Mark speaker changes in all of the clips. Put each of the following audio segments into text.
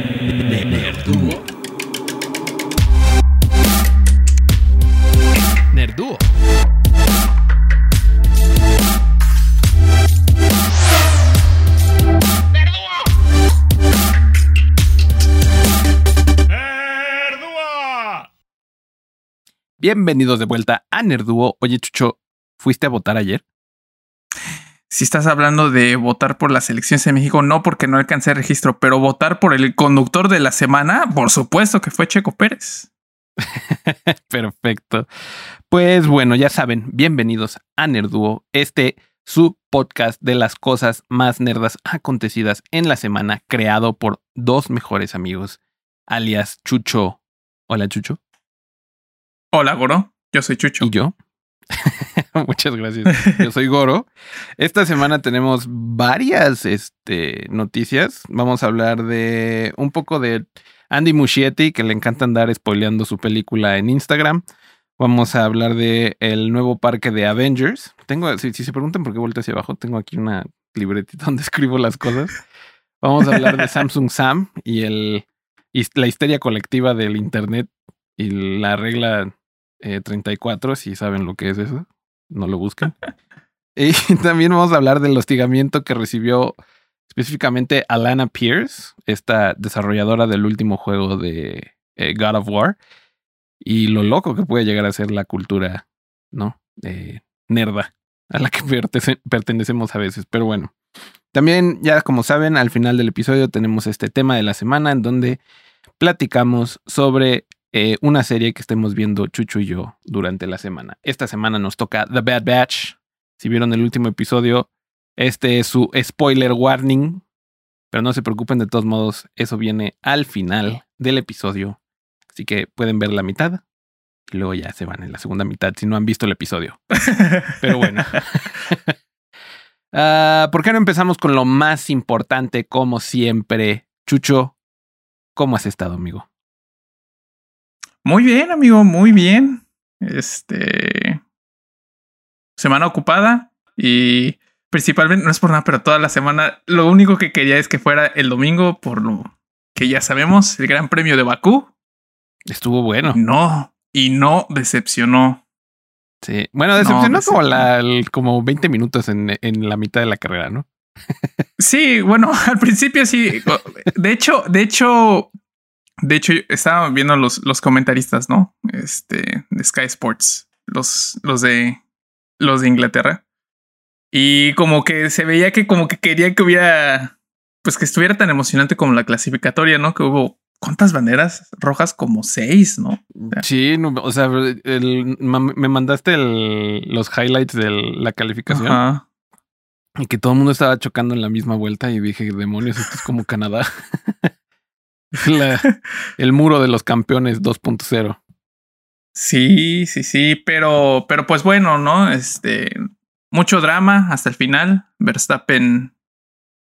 Speaker 1: Nerduo. Nerduo. Bienvenidos de vuelta a Nerduo. Oye, Chucho, ¿fuiste a votar ayer?
Speaker 2: Si estás hablando de votar por las elecciones en México, no porque no alcancé registro, pero votar por el conductor de la semana, por supuesto que fue Checo Pérez.
Speaker 1: Perfecto. Pues bueno, ya saben, bienvenidos a Nerduo, este su podcast de las cosas más nerdas acontecidas en la semana, creado por dos mejores amigos, alias Chucho. Hola, Chucho.
Speaker 2: Hola, Goro. Yo soy Chucho.
Speaker 1: ¿Y yo? Muchas gracias. Yo soy Goro. Esta semana tenemos varias este, noticias. Vamos a hablar de un poco de Andy Muschietti, que le encanta andar spoileando su película en Instagram. Vamos a hablar de el nuevo parque de Avengers. Tengo, si, se preguntan por qué vuelto hacia abajo, tengo aquí una libretita donde escribo las cosas. Vamos a hablar de Samsung Sam y el y la histeria colectiva del internet y la regla eh, 34, si saben lo que es eso, no lo buscan. y también vamos a hablar del hostigamiento que recibió específicamente Alana Pierce, esta desarrolladora del último juego de eh, God of War, y lo loco que puede llegar a ser la cultura, ¿no? Eh, nerda a la que pertenecemos a veces. Pero bueno, también ya como saben, al final del episodio tenemos este tema de la semana en donde platicamos sobre eh, una serie que estemos viendo Chucho y yo durante la semana. Esta semana nos toca The Bad Batch. Si vieron el último episodio, este es su spoiler warning. Pero no se preocupen, de todos modos, eso viene al final del episodio. Así que pueden ver la mitad y luego ya se van en la segunda mitad si no han visto el episodio. Pero bueno. uh, ¿Por qué no empezamos con lo más importante, como siempre? Chucho, ¿cómo has estado, amigo?
Speaker 2: Muy bien, amigo, muy bien. Este. Semana ocupada y principalmente, no es por nada, pero toda la semana lo único que quería es que fuera el domingo, por lo que ya sabemos, el Gran Premio de Bakú.
Speaker 1: Estuvo bueno.
Speaker 2: No, y no decepcionó.
Speaker 1: Sí, bueno, decepcionó, no, decepcionó. como, la, como 20 minutos en, en la mitad de la carrera, ¿no?
Speaker 2: sí, bueno, al principio sí. De hecho, de hecho, de hecho, estaba viendo los, los comentaristas, ¿no? Este, de Sky Sports, los, los de los de Inglaterra. Y como que se veía que como que quería que hubiera, pues que estuviera tan emocionante como la clasificatoria, ¿no? Que hubo ¿Cuántas banderas rojas? Como seis, ¿no?
Speaker 1: Sí, no, o sea, el, me mandaste el, los highlights de la calificación. Ajá. Y que todo el mundo estaba chocando en la misma vuelta y dije, demonios, esto es como Canadá. la, el muro de los campeones 2.0.
Speaker 2: Sí, sí, sí, pero, pero pues bueno, ¿no? Este, mucho drama hasta el final. Verstappen,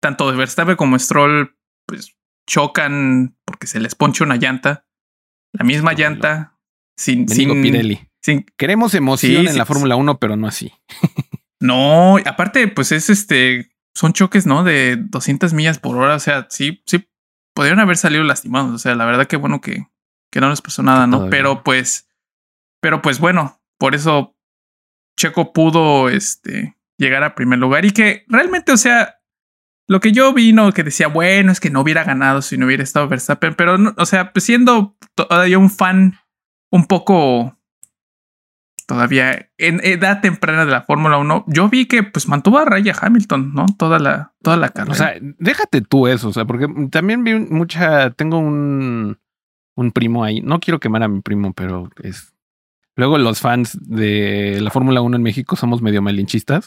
Speaker 2: tanto de Verstappen como Stroll, pues chocan porque se les ponche una llanta. La misma llanta. Sin, sin,
Speaker 1: Pirelli. Sin, Queremos emoción sí, en la Fórmula 1, pero no así.
Speaker 2: no, aparte, pues es este. Son choques, ¿no? De 200 millas por hora. O sea, sí, sí, podrían haber salido lastimados. O sea, la verdad que bueno que, que no les pasó nada, ¿no? Todavía. Pero pues, pero pues bueno, por eso Checo pudo este, llegar a primer lugar y que realmente, o sea, lo que yo vino que decía, bueno, es que no hubiera ganado si no hubiera estado Verstappen, pero, no, o sea, pues siendo todavía un fan un poco todavía en edad temprana de la Fórmula 1, yo vi que pues mantuvo a raya Hamilton, ¿no? Toda la, toda la carrera.
Speaker 1: O sea, déjate tú eso, o sea, porque también vi mucha, tengo un, un primo ahí, no quiero quemar a mi primo, pero es... Luego los fans de la Fórmula 1 en México somos medio malinchistas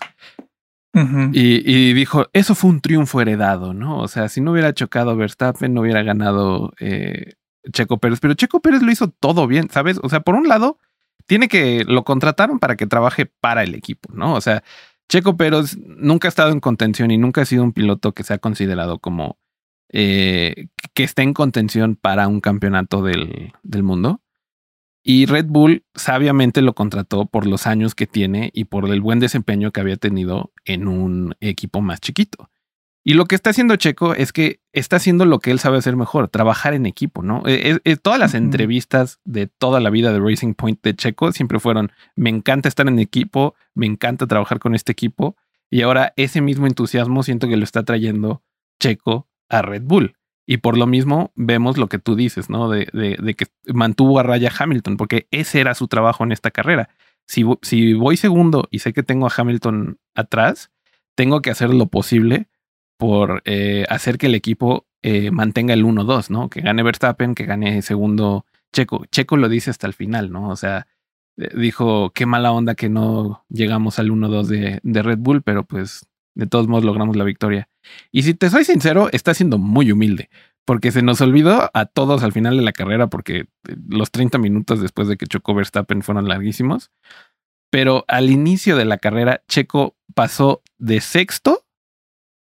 Speaker 1: Uh -huh. y, y, dijo, eso fue un triunfo heredado, ¿no? O sea, si no hubiera chocado Verstappen, no hubiera ganado eh, Checo Pérez, pero Checo Pérez lo hizo todo bien, ¿sabes? O sea, por un lado, tiene que, lo contrataron para que trabaje para el equipo, ¿no? O sea, Checo Pérez nunca ha estado en contención y nunca ha sido un piloto que se ha considerado como eh, que esté en contención para un campeonato del, del mundo. Y Red Bull sabiamente lo contrató por los años que tiene y por el buen desempeño que había tenido en un equipo más chiquito. Y lo que está haciendo Checo es que está haciendo lo que él sabe hacer mejor, trabajar en equipo, ¿no? Eh, eh, todas las entrevistas de toda la vida de Racing Point de Checo siempre fueron, me encanta estar en equipo, me encanta trabajar con este equipo. Y ahora ese mismo entusiasmo siento que lo está trayendo Checo a Red Bull. Y por lo mismo vemos lo que tú dices, ¿no? De, de, que mantuvo a raya Hamilton, porque ese era su trabajo en esta carrera. Si, si voy segundo y sé que tengo a Hamilton atrás, tengo que hacer lo posible por eh, hacer que el equipo eh, mantenga el 1-2, ¿no? Que gane Verstappen, que gane segundo Checo. Checo lo dice hasta el final, ¿no? O sea, eh, dijo, qué mala onda que no llegamos al 1-2 de, de, Red Bull, pero pues de todos modos logramos la victoria. Y si te soy sincero, está siendo muy humilde, porque se nos olvidó a todos al final de la carrera, porque los 30 minutos después de que chocó Verstappen fueron larguísimos. Pero al inicio de la carrera, Checo pasó de sexto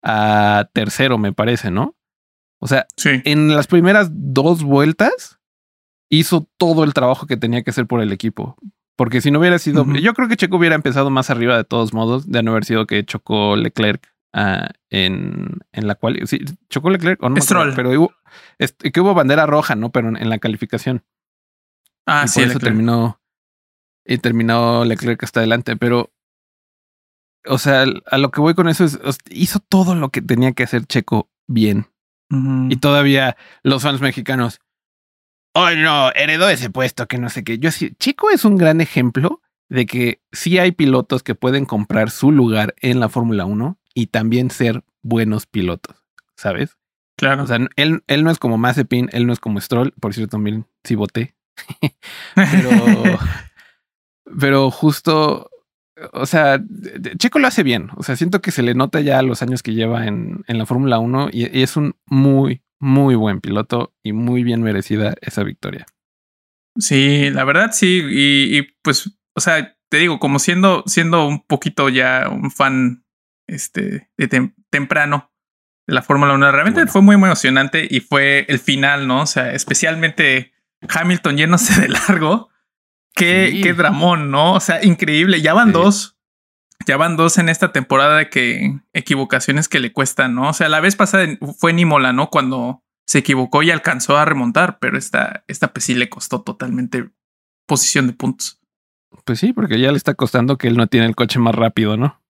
Speaker 1: a tercero, me parece, ¿no? O sea, en las primeras dos vueltas hizo todo el trabajo que tenía que hacer por el equipo. Porque si no hubiera sido, yo creo que Checo hubiera empezado más arriba de todos modos, de no haber sido que chocó Leclerc ah, en, en la cual, sí, chocó Leclerc o no, pero hubo, que hubo bandera roja, ¿no? Pero en, la calificación.
Speaker 2: Ah, sí.
Speaker 1: Por eso terminó y terminó Leclerc hasta adelante, pero o sea, a lo que voy con eso es, hizo todo lo que tenía que hacer Checo bien. Y todavía los fans mexicanos, oh no, heredó ese puesto, que no sé qué. Yo sí, Checo es un gran ejemplo de que sí hay pilotos que pueden comprar su lugar en la Fórmula 1 y también ser buenos pilotos, ¿sabes?
Speaker 2: Claro.
Speaker 1: O sea, él, él no es como Mazepin, él no es como Stroll, por cierto, también sí voté. pero, pero justo o sea, Checo lo hace bien. O sea, siento que se le nota ya los años que lleva en, en la Fórmula 1 y, es un muy, muy buen piloto y muy bien merecida esa victoria.
Speaker 2: Sí, la verdad sí. Y, pues, o sea, te digo, como siendo, siendo un poquito ya un fan este, de temprano de la Fórmula 1, realmente fue muy emocionante y fue el final, ¿no? O sea, especialmente Hamilton yéndose de largo Qué, qué dramón, ¿no? O sea, increíble. Ya van dos. Ya van dos en esta temporada de que equivocaciones que le cuestan, ¿no? O sea, la vez pasada fue Nimola, ¿no? Cuando se equivocó y alcanzó a remontar, pero esta, esta pues sí le costó totalmente posición de puntos.
Speaker 1: Pues sí, porque ya le está costando que él no tiene el coche más rápido, ¿no?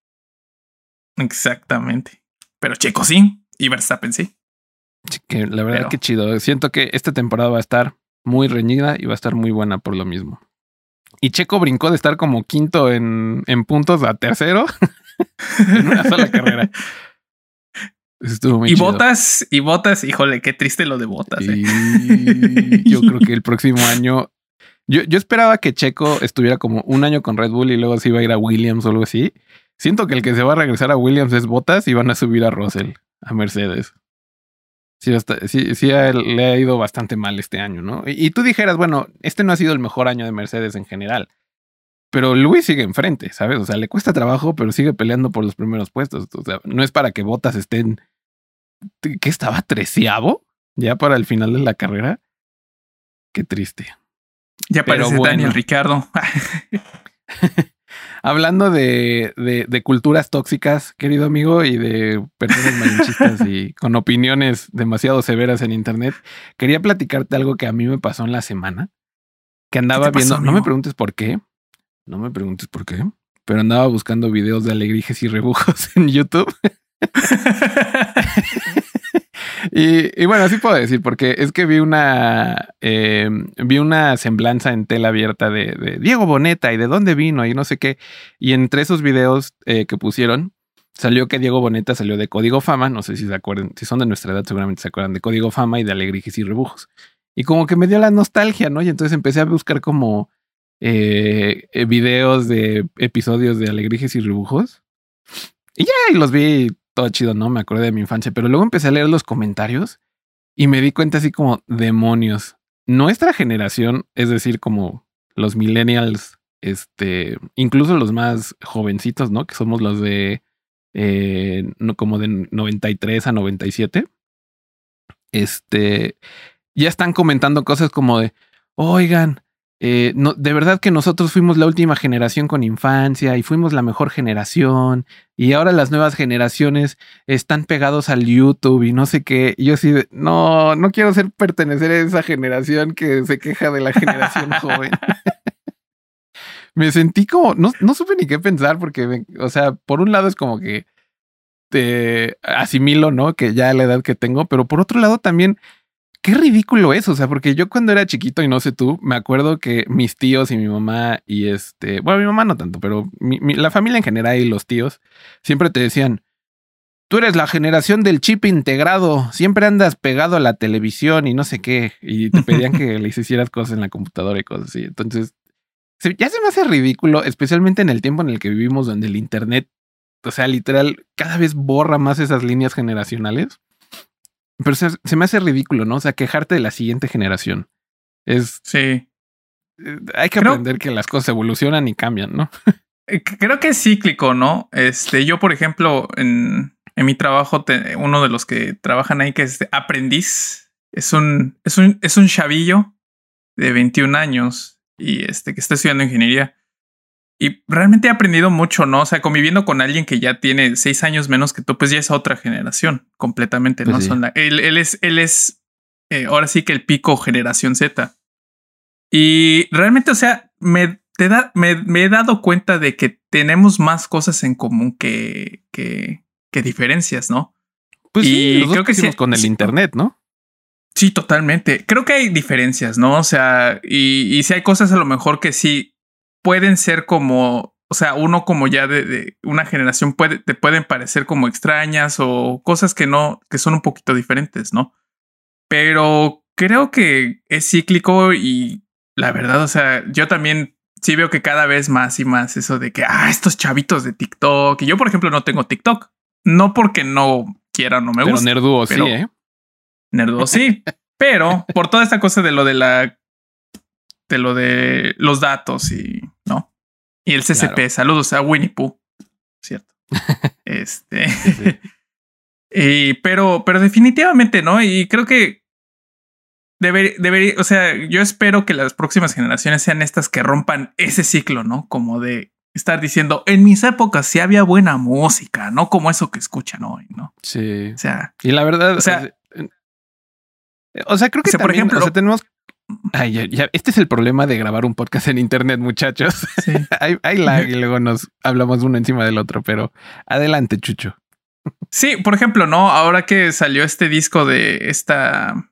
Speaker 2: Exactamente. Pero Checo sí, y Verstappen sí.
Speaker 1: que la verdad que chido. Siento que esta temporada va a estar muy reñida y va a estar muy buena por lo mismo. Y Checo brincó de estar como quinto en, en puntos a tercero en una sola carrera.
Speaker 2: Estuvo muy y botas, y botas, híjole, qué triste lo de botas. ¿eh?
Speaker 1: Yo creo que el próximo año. Yo, yo esperaba que Checo estuviera como un año con Red Bull y luego se iba a ir a Williams o algo así. Siento que el que se va a regresar a Williams es Botas y van a subir a Russell, a Mercedes sí, sí, sí le ha ido bastante mal este año, ¿no? Y, tú dijeras, bueno, este no ha sido el mejor año de Mercedes en general. Pero Luis sigue enfrente, ¿sabes? O sea, le cuesta trabajo, pero sigue peleando por los primeros puestos. O sea, no es para que Botas estén. ¿Qué estaba? ¿Treceavo? Ya para el final de la carrera. Qué triste.
Speaker 2: Ya parece bueno. Daniel Ricardo.
Speaker 1: Hablando de, de, culturas tóxicas, querido amigo, y de personas malinchistas y con opiniones demasiado severas en Internet, quería platicarte algo que a mí me pasó en la semana, que andaba viendo, no me preguntes por qué, no me preguntes por qué, pero andaba buscando videos de alegrijes y rebujos en YouTube. Y, bueno, así puedo decir, porque es que vi una eh, vi una semblanza en tela abierta de, Diego Boneta y de dónde vino y no sé qué. Y entre esos videos eh, que pusieron, salió que Diego Boneta salió de Código Fama. No sé si se acuerdan, si son de nuestra edad, seguramente se acuerdan de Código Fama y de Alegrijes y Rebujos. Y como que me dio la nostalgia, ¿no? Y entonces empecé a buscar como eh, videos de episodios de Alegrijes y Rebujos. Y ya, y los vi todo chido, ¿no? Me acordé de mi infancia, pero luego empecé a leer los comentarios y me di cuenta así como demonios. Nuestra generación, es decir, como los millennials, este, incluso los más jovencitos, ¿no? Que somos los de eh, no, como de 93 a 97. Este, ya están comentando cosas como de, oigan, eh, no, de verdad que nosotros fuimos la última generación con infancia y fuimos la mejor generación y ahora las nuevas generaciones están pegados al YouTube y no sé qué. Y yo sí, no, no quiero ser pertenecer a esa generación que se queja de la generación joven. me sentí como, no, no supe ni qué pensar porque, o sea, por un lado es como que te asimilo, ¿no? Que ya la edad que tengo, pero por otro lado también qué ridículo es, o sea, porque yo cuando era chiquito y no sé tú, me acuerdo que mis tíos y mi mamá y este, bueno, mi mamá no tanto, pero la familia en general y los tíos siempre te decían, tú eres la generación del chip integrado, siempre andas pegado a la televisión y no sé qué, y te pedían que les hicieras cosas en la computadora y cosas así. Entonces, ya se me hace ridículo, especialmente en el tiempo en el que vivimos, donde el Internet, o sea, literal, cada vez borra más esas líneas generacionales. Pero se, me hace ridículo, ¿no? O sea, quejarte de la siguiente generación. Es.
Speaker 2: Sí.
Speaker 1: Eh, hay que aprender que las cosas evolucionan y cambian, ¿no?
Speaker 2: Eh, creo que es cíclico, ¿no? Este, yo, por ejemplo, en, en mi trabajo, uno de los que trabajan ahí, que es aprendiz, es un, es un, es un chavillo de 21 años y este que está estudiando ingeniería. Y realmente he aprendido mucho, ¿no? O sea, conviviendo con alguien que ya tiene seis años menos que tú, pues ya es otra generación completamente, ¿no? Pues Son él, es, él es eh, ahora sí que el pico generación Z. Y realmente, o sea, me, te da, me, he dado cuenta de que tenemos más cosas en común que, que, que diferencias, ¿no?
Speaker 1: Pues sí, creo que sí, con el Internet, ¿no?
Speaker 2: Sí, totalmente. Creo que hay diferencias, ¿no? O sea, y, y si hay cosas a lo mejor que sí pueden ser como, o sea, uno como ya de, una generación puede, te pueden parecer como extrañas o cosas que no, que son un poquito diferentes, ¿no? Pero creo que es cíclico y la verdad, o sea, yo también sí veo que cada vez más y más eso de que, ah, estos chavitos de TikTok, y yo por ejemplo no tengo TikTok, no porque no quiera, no me gusta.
Speaker 1: Pero Nerduo sí, ¿eh?
Speaker 2: Nerduo sí, pero por toda esta cosa de lo de la de lo de los datos y. Y el CCP, saludos a Winnie Pooh, ¿cierto? este. y, pero, pero definitivamente, ¿no? Y creo que debería, debería, o sea, yo espero que las próximas generaciones sean estas que rompan ese ciclo, ¿no? Como de estar diciendo, en mis épocas sí había buena música, no como eso que escuchan hoy, ¿no?
Speaker 1: Sí.
Speaker 2: O sea,
Speaker 1: y la verdad, o sea, o sea, creo que por ejemplo, o sea, tenemos Ay, ya, este es el problema de grabar un podcast en internet, muchachos. hay, lag y luego nos hablamos uno encima del otro, pero adelante, Chucho.
Speaker 2: Sí, por ejemplo, no, ahora que salió este disco de esta,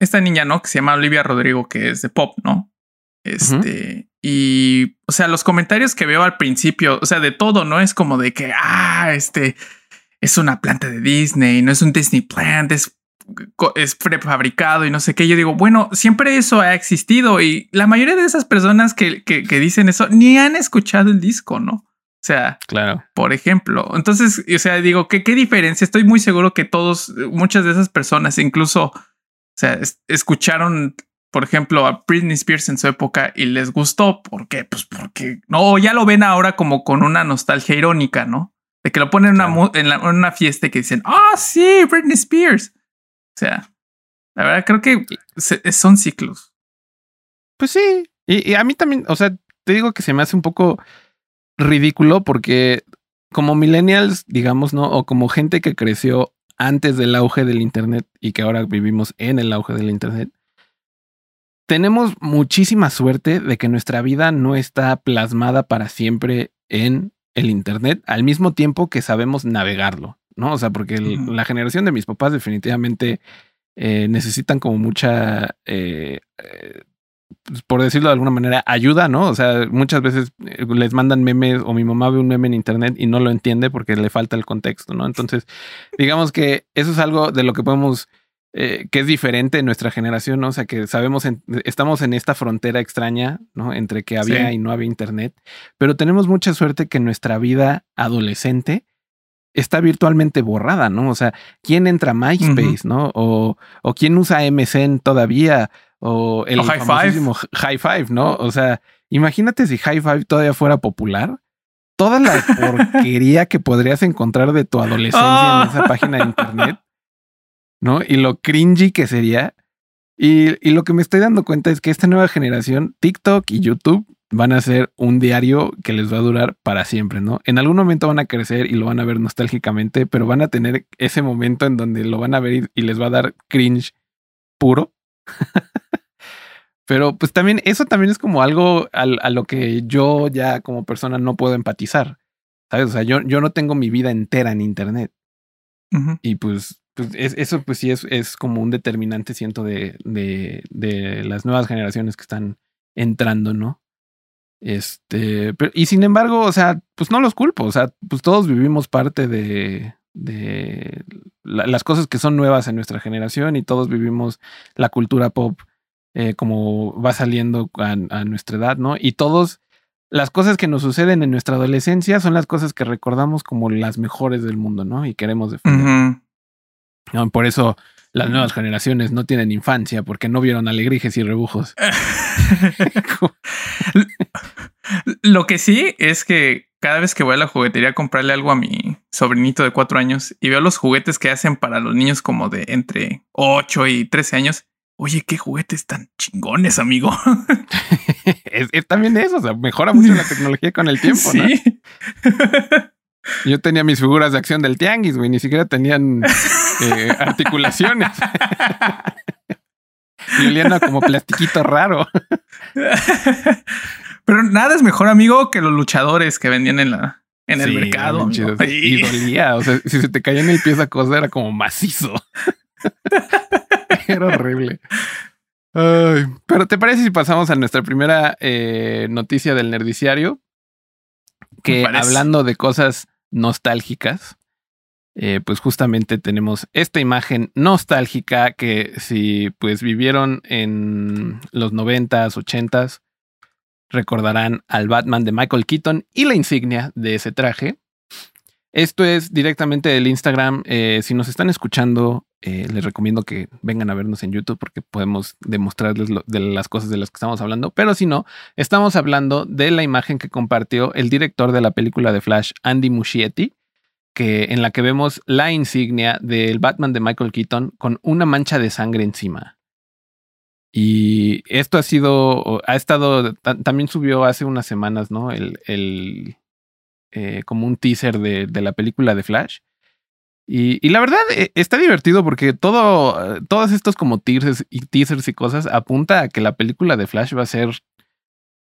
Speaker 2: esta niña, ¿no? Que se llama Olivia Rodrigo, que es de pop, ¿no? Este, y, o sea, los comentarios que veo al principio, o sea, de todo, ¿no? Es como de que, ah, este, es una planta de Disney, no es un Disney plant, es es prefabricado y no sé qué. Yo digo, bueno, siempre eso ha existido y la mayoría de esas personas que, que, dicen eso ni han escuchado el disco, ¿no? O sea,
Speaker 1: claro.
Speaker 2: Por ejemplo, entonces, o sea, digo, ¿qué, qué diferencia? Estoy muy seguro que todos, muchas de esas personas, incluso, o sea, escucharon, por ejemplo, a Britney Spears en su época y les gustó. ¿Por qué? Pues porque no, ya lo ven ahora como con una nostalgia irónica, ¿no? De que lo ponen en, una, en, una fiesta y que dicen, ah, sí, Britney Spears. O sea, la verdad creo que son ciclos.
Speaker 1: Pues sí, y, a mí también, o sea, te digo que se me hace un poco ridículo porque como millennials, digamos, ¿no? O como gente que creció antes del auge del Internet y que ahora vivimos en el auge del Internet, tenemos muchísima suerte de que nuestra vida no está plasmada para siempre en el Internet, al mismo tiempo que sabemos navegarlo. ¿No? O sea, porque la generación de mis papás definitivamente eh, necesitan como mucha, eh, eh, pues, por decirlo de alguna manera, ayuda, ¿no? O sea, muchas veces les mandan memes o mi mamá ve un meme en internet y no lo entiende porque le falta el contexto, ¿no? Entonces, digamos que eso es algo de lo que podemos... que es diferente en nuestra generación, ¿no? O sea, que sabemos, estamos en esta frontera extraña, ¿no? Entre que había y no había Internet, pero tenemos mucha suerte que nuestra vida adolescente está virtualmente borrada, ¿no? O sea, ¿quién entra a MySpace, no? O, o quién usa MSN todavía, o el
Speaker 2: High Five.
Speaker 1: High Five, ¿no? O sea, imagínate si High Five todavía fuera popular. Toda la porquería que podrías encontrar de tu adolescencia en esa página de internet, ¿no? Y lo cringy que sería. Y, y lo que me estoy dando cuenta es que esta nueva generación, TikTok y YouTube, van a ser un diario que les va a durar para siempre, ¿no? En algún momento van a crecer y lo van a ver nostálgicamente, pero van a tener ese momento en donde lo van a ver y, les va a dar cringe puro. pero pues también eso también es como algo a, lo que yo ya como persona no puedo empatizar. ¿Sabes? O sea, yo, yo no tengo mi vida entera en Internet. Y pues, pues eso pues sí es, es como un determinante, siento, de, de, de las nuevas generaciones que están entrando, ¿no? Este, pero, y sin embargo, o sea, pues no los culpo, o sea, pues todos vivimos parte de, de las cosas que son nuevas en nuestra generación y todos vivimos la cultura pop eh, como va saliendo a, nuestra edad, ¿no? Y todos, las cosas que nos suceden en nuestra adolescencia son las cosas que recordamos como las mejores del mundo, ¿no? Y queremos defender. por eso las nuevas generaciones no tienen infancia porque no vieron alegrijes y rebujos.
Speaker 2: Lo que sí es que cada vez que voy a la juguetería a comprarle algo a mi sobrinito de cuatro años y veo los juguetes que hacen para los niños como de entre 8 y 13 años, oye, qué juguetes tan chingones, amigo.
Speaker 1: es, también eso, o sea, mejora mucho la tecnología con el tiempo, ¿Sí? Yo tenía mis figuras de acción del tianguis, güey, ni siquiera tenían eh, articulaciones. y como plastiquito raro.
Speaker 2: Pero nada es mejor, amigo, que los luchadores que vendían en la en el mercado.
Speaker 1: Y dolía. O sea, si se te caía en el pie esa cosa, era como macizo. era horrible. pero ¿te parece si pasamos a nuestra primera eh, noticia del nerdiciario? Que hablando de cosas nostálgicas, eh, pues justamente tenemos esta imagen nostálgica que si pues vivieron en los noventas, ochentas, recordarán al Batman de Michael Keaton y la insignia de ese traje. Esto es directamente del Instagram. Eh, si nos están escuchando, eh, les recomiendo que vengan a vernos en YouTube porque podemos demostrarles de las cosas de las que estamos hablando. Pero si no, estamos hablando de la imagen que compartió el director de la película de Flash, Andy Muschietti, que, en la que vemos la insignia del Batman de Michael Keaton con una mancha de sangre encima. Y esto ha sido, ha estado, también subió hace unas semanas, ¿no? El, eh, como un teaser de, de, la película de Flash. Y, y, la verdad eh, está divertido porque todo, todos estos como teasers y, teasers y cosas apunta a que la película de Flash va a ser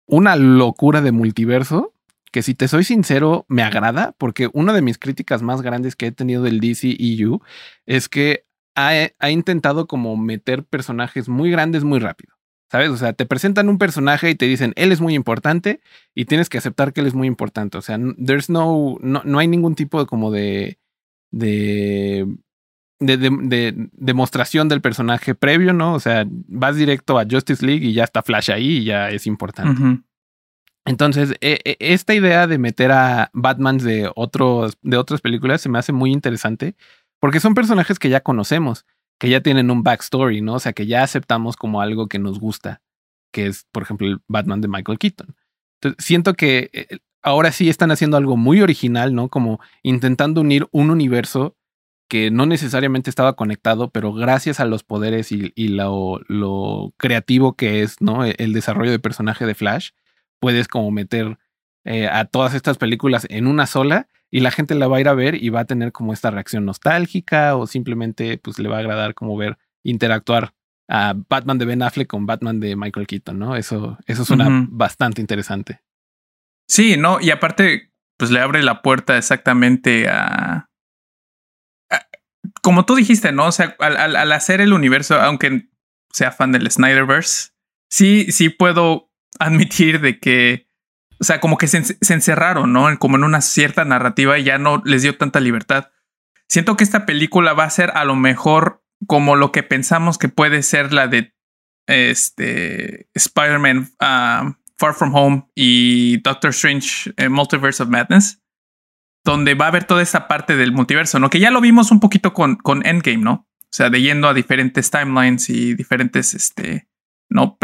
Speaker 1: una locura de multiverso que si te soy sincero, me agrada porque una de mis críticas más grandes que he tenido del DC EU es que ha, intentado como meter personajes muy grandes muy rápido. ¿Sabes? O sea, te presentan un personaje y te dicen, él es muy importante y tienes que aceptar que él es muy importante. O sea, there's no, no, no hay ningún tipo de como de, de, de, de, demostración del personaje previo, ¿no? O sea, vas directo a Justice League y ya está Flash ahí y ya es importante. Entonces, e, e, esta idea de meter a Batman de, otros, de otras películas se me hace muy interesante porque son personajes que ya conocemos, que ya tienen un backstory, ¿no? O sea, que ya aceptamos como algo que nos gusta, que es, por ejemplo, el Batman de Michael Keaton. Entonces, siento que eh, ahora sí están haciendo algo muy original, ¿no? Como intentando unir un universo que no necesariamente estaba conectado, pero gracias a los poderes y, lo, creativo que es, ¿no? E, el desarrollo de personaje de Flash, puedes como meter eh, a todas estas películas en una sola y la gente la va a ir a ver y va a tener como esta reacción nostálgica o simplemente pues le va a agradar como ver interactuar a Batman de Ben Affleck con Batman de Michael Keaton, ¿no? Eso, eso suena bastante interesante.
Speaker 2: Sí, no, y aparte, pues le abre la puerta exactamente a. como tú dijiste, ¿no? O sea, al, al, hacer el universo, aunque sea fan del Snyderverse, sí, sí puedo admitir de que, o sea, como que se, encerraron, ¿no? Como en una cierta narrativa y ya no les dio tanta libertad. Siento que esta película va a ser a lo mejor como lo que pensamos que puede ser la de este Spider-Man ah, Far From Home y Doctor Strange eh, Multiverse of Madness, donde va a haber toda esa parte del multiverso, ¿no? Que ya lo vimos un poquito con, con Endgame, ¿no? O sea, de yendo a diferentes timelines y diferentes, este, ¿no?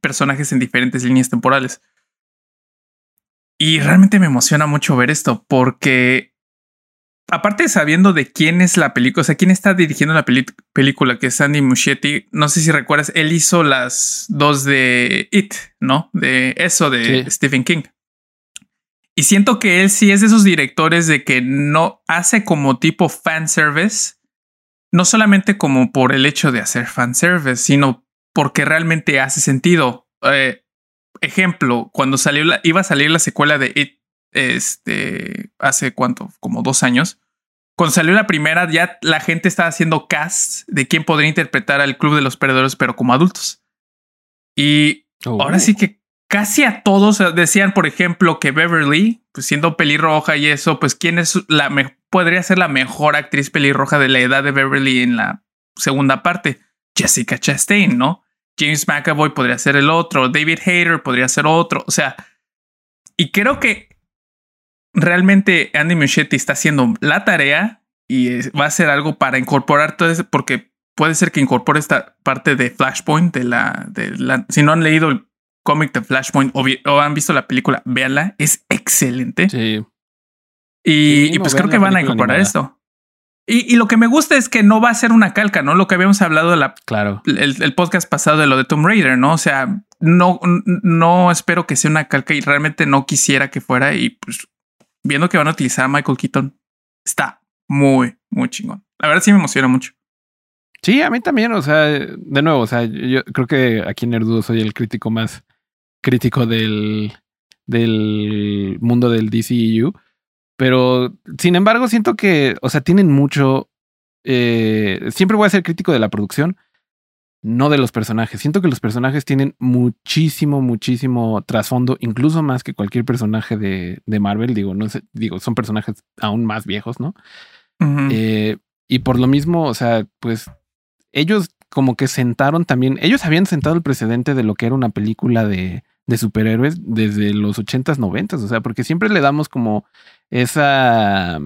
Speaker 2: Personajes en diferentes líneas temporales. Y realmente me emociona mucho ver esto porque aparte sabiendo de quién es la película, o sea, quién está dirigiendo la película, que es Andy Muschietti, no sé si recuerdas, él hizo las dos de It, ¿no? De eso de Stephen King. Y siento que él sí es de esos directores de que no hace como tipo fanservice, no solamente como por el hecho de hacer fanservice, sino porque realmente hace sentido. Eh, ejemplo, cuando salió la, iba a salir la secuela de It, este, hace cuánto, como dos años. Cuando salió la primera, ya la gente estaba haciendo cast de quién podría interpretar al Club de los Perdedores, pero como adultos. Y ahora sí que casi a todos decían, por ejemplo, que Beverly, pues siendo pelirroja y eso, pues quién es la podría ser la mejor actriz pelirroja de la edad de Beverly en la segunda parte. Jessica Chastain, ¿no? James McAvoy podría ser el otro, David Hayter podría ser otro, o sea, y creo que realmente Andy Muschietti está haciendo la tarea y va a hacer algo para incorporar todo eso, porque puede ser que incorpore esta parte de Flashpoint, de la, de la si no han leído el cómic de Flashpoint o, han visto la película, véanla, es excelente. Sí. Y, pues creo que van a incorporar esto. Y, lo que me gusta es que no va a ser una calca, ¿no? Lo que habíamos hablado de la,
Speaker 1: claro.
Speaker 2: el, podcast pasado de lo de Tomb Raider, ¿no? O sea, no, no espero que sea una calca y realmente no quisiera que fuera. Y pues viendo que van a utilizar a Michael Keaton, está muy, muy chingón. La verdad sí me emociona mucho.
Speaker 1: Sí, a mí también, o sea, de nuevo, o sea, yo creo que aquí en Nerdudo soy el crítico más crítico del, del mundo del DCEU, pero sin embargo siento que, o sea, tienen mucho, eh, siempre voy a ser crítico de la producción, no de los personajes. Siento que los personajes tienen muchísimo, muchísimo trasfondo, incluso más que cualquier personaje de, de Marvel. Digo, no sé, digo, son personajes aún más viejos, ¿no? Eh, y por lo mismo, o sea, pues ellos como que sentaron también, ellos habían sentado el precedente de lo que era una película de, de superhéroes desde los 80s, 90 o sea, porque siempre le damos como esa,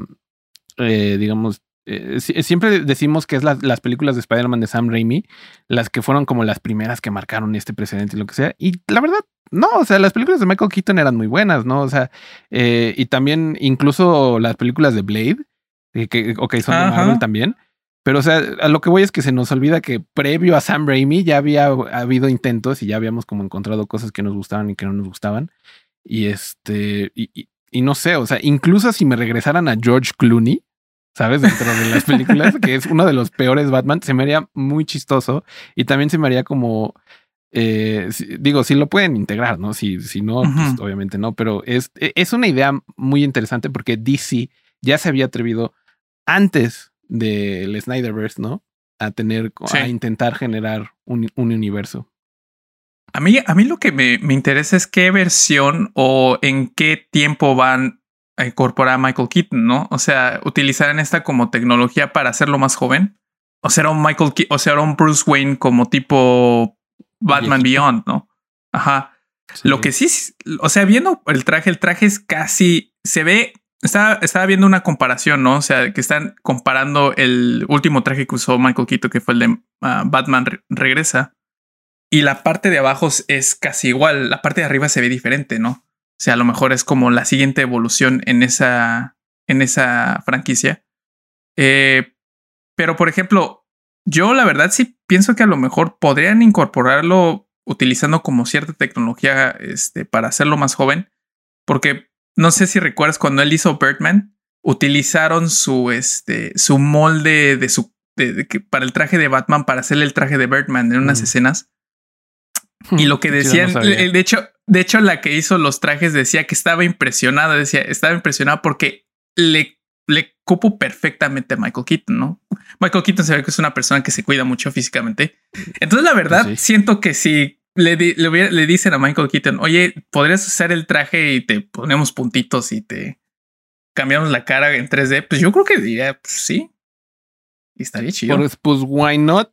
Speaker 1: eh, digamos, eh, siempre decimos que es las películas de Spider-Man de Sam Raimi, las que fueron como las primeras que marcaron este precedente y lo que sea. Y la verdad, no, o sea, las películas de Michael Keaton eran muy buenas, ¿no? O sea, eh, y también incluso las películas de Blade, que, ok, son de Marvel también. Pero, o sea, a lo que voy es que se nos olvida que previo a Sam Raimi ya había habido intentos y ya habíamos como encontrado cosas que nos gustaban y que no nos gustaban. Y este, y, y no sé, o sea, incluso si me regresaran a George Clooney, ¿sabes? Dentro de las películas, que es uno de los peores Batman, se me haría muy chistoso y también se me haría como, eh, digo, si lo pueden integrar, ¿no? Si, si no, pues obviamente no, pero es, e, es una idea muy interesante porque DC ya se había atrevido antes del Snyderverse, ¿no? A tener, a intentar generar un, un, universo.
Speaker 2: A mí, a mí lo que me, me interesa es qué versión o en qué tiempo van incorporar a Michael Keaton, ¿no? O sea, utilizar esta como tecnología para hacerlo más joven. O sea, un Michael o sea, un Bruce Wayne como tipo Batman Beyond, ¿no? Ajá. Lo que sí, o sea, viendo el traje, el traje es casi, se ve, estaba, estaba viendo una comparación, ¿no? O sea, que están comparando el último traje que usó Michael Keaton, que fue el de ah, Batman Regresa. Y la parte de abajo es casi igual, la parte de arriba se ve diferente, ¿no? O sea, a lo mejor es como la siguiente evolución en esa, en esa franquicia. Eh, pero, por ejemplo, yo la verdad sí pienso que a lo mejor podrían incorporarlo utilizando como cierta tecnología este, para hacerlo más joven. Porque no sé si recuerdas cuando él hizo Birdman, utilizaron su, este, su molde de su, para el traje de Batman para hacerle el traje de Birdman en unas mm. escenas. Y lo que decían, de hecho, de hecho, la que hizo los trajes decía que estaba impresionada, decía, estaba impresionada porque le, le cupo perfectamente a Michael Keaton, ¿no? Michael Keaton se ve que es una persona que se cuida mucho físicamente. Entonces, la verdad, siento que si le, le, dicen a Michael Keaton, oye, podrías usar el traje y te ponemos puntitos y te cambiamos la cara en 3D, pues yo creo que diría, pues sí. Y estaría chido.
Speaker 1: Pues, pues, why not?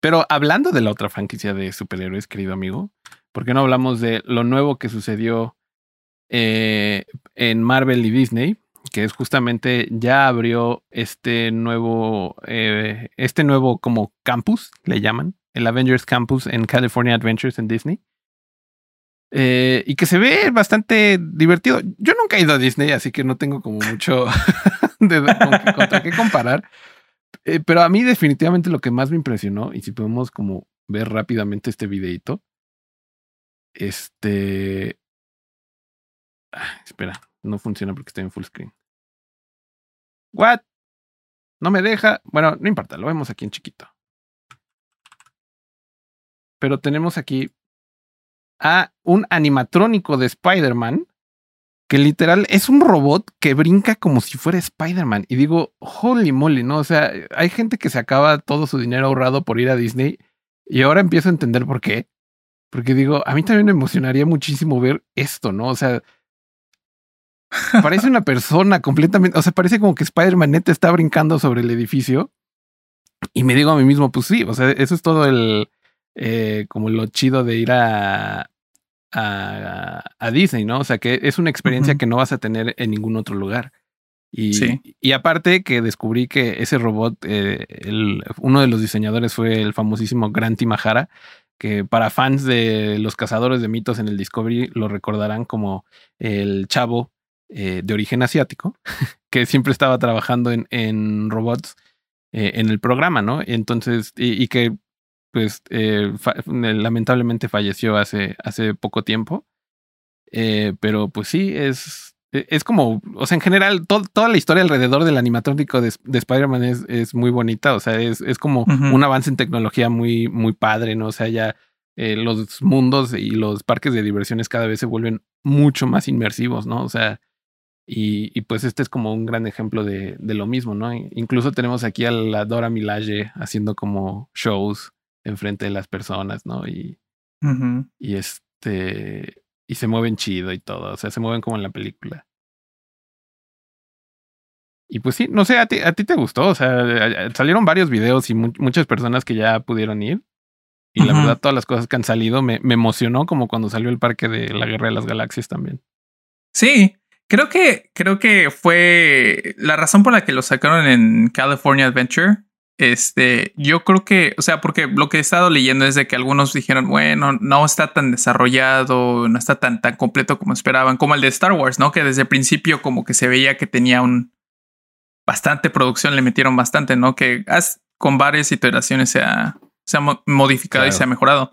Speaker 1: Pero hablando de la otra franquicia de superhéroes, querido amigo, ¿por qué no hablamos de lo nuevo que sucedió eh, en Marvel y Disney? Que es justamente ya abrió este nuevo, eh, este nuevo como campus, le llaman, el Avengers Campus en California Adventures en Disney. Eh, y que se ve bastante divertido. Yo nunca he ido a Disney, así que no tengo como mucho de, contra qué comparar. Eh, pero a mí definitivamente lo que más me impresionó, y si podemos como ver rápidamente este videito, este... Ah, espera, no funciona porque estoy en full screen. ¿What? No me deja. Bueno, no importa, lo vemos aquí en chiquito. Pero tenemos aquí a un animatrónico de Spider-Man que literal es un robot que brinca como si fuera Spider-Man. Y digo, holy moly, ¿no? O sea, hay gente que se acaba todo su dinero ahorrado por ir a Disney y ahora empiezo a entender por qué. Porque digo, a mí también me emocionaría muchísimo ver esto, ¿no? O sea, parece una persona completamente, o sea, parece como que Spider-Man neta está brincando sobre el edificio. Y me digo a mí mismo, pues sí, o sea, eso es todo el, eh, como lo chido de ir a, a, Disney, ¿no? O sea, que es una experiencia que no vas a tener en ningún otro lugar. Y, y aparte que descubrí que ese robot, eh, uno de los diseñadores fue el famosísimo Grant Imahara, que para fans de los cazadores de mitos en el Discovery lo recordarán como el chavo eh, de origen asiático, que siempre estaba trabajando en, en robots eh, en el programa, ¿no? Entonces, y, que pues lamentablemente falleció hace, hace poco tiempo. pero pues sí, es, e, es como, o sea, en general, toda la historia alrededor del animatrónico de, Spider-Man es, es, muy bonita, o sea, es, es como un avance en tecnología muy, muy padre, ¿no? O sea, ya eh, los mundos y los parques de diversiones cada vez se vuelven mucho más inmersivos, ¿no? O sea, y, y pues este es como un gran ejemplo de, de, lo mismo, ¿no? Incluso tenemos aquí a la Dora Milaje haciendo como shows enfrente de las personas, ¿no? Y, y este y se mueven chido y todo. O sea, se mueven como en la película. Y pues sí, no sé, a ti, a ti te gustó. O sea, salieron varios videos y muchas personas que ya pudieron ir. Y la verdad, todas las cosas que han salido me, me, emocionó como cuando salió el parque de la Guerra de las Galaxias también.
Speaker 2: Sí, creo que, creo que fue la razón por la que lo sacaron en California Adventure este, yo creo que, o sea, porque lo que he estado leyendo es de que algunos dijeron, bueno, no está tan desarrollado, no está tan, tan completo como esperaban, como el de Star Wars, ¿no? Que desde el principio como que se veía que tenía un bastante producción, le metieron bastante, ¿no? Que con varias iteraciones se ha, se ha modificado y se ha mejorado.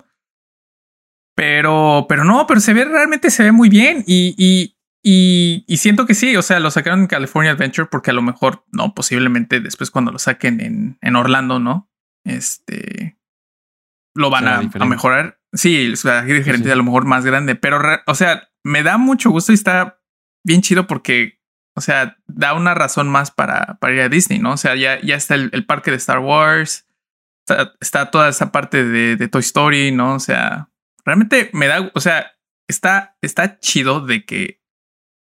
Speaker 2: Pero, pero no, pero se ve realmente se ve muy bien y, y y, siento que sí, o sea, lo sacaron en California Adventure porque a lo mejor, no, posiblemente después cuando lo saquen en, en Orlando, ¿no? Este, lo van a, mejorar. Sí, o sea, diferente, a lo mejor más grande, pero, o sea, me da mucho gusto y está bien chido porque, o sea, da una razón más para, para ir a Disney, ¿no? O sea, ya, ya está el, parque de Star Wars, está, toda esa parte de, de Toy Story, ¿no? O sea, realmente me da, o sea, está, está chido de que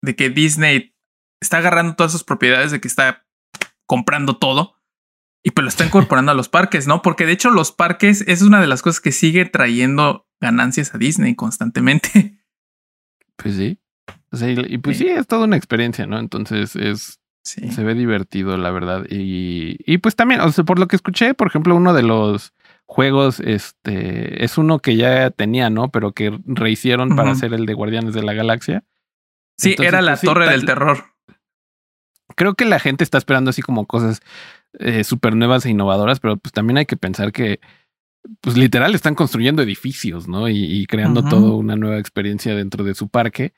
Speaker 2: de que Disney está agarrando todas sus propiedades, de que está comprando todo y pues lo está incorporando a los parques, ¿no? Porque de hecho los parques es una de las cosas que sigue trayendo ganancias a Disney constantemente.
Speaker 1: Pues sí. y pues sí. es toda una experiencia, ¿no? Entonces es... Se ve divertido, la verdad. Y, y pues también, o sea, por lo que escuché, por ejemplo, uno de los juegos, este, es uno que ya tenía, ¿no? Pero que rehicieron para hacer el de Guardianes de la Galaxia.
Speaker 2: Sí, era la pues, torre del terror.
Speaker 1: Creo que la gente está esperando así como cosas eh, súper nuevas e innovadoras, pero pues también hay que pensar que, pues literal, están construyendo edificios, ¿no? Y, creando toda una nueva experiencia dentro de su parque.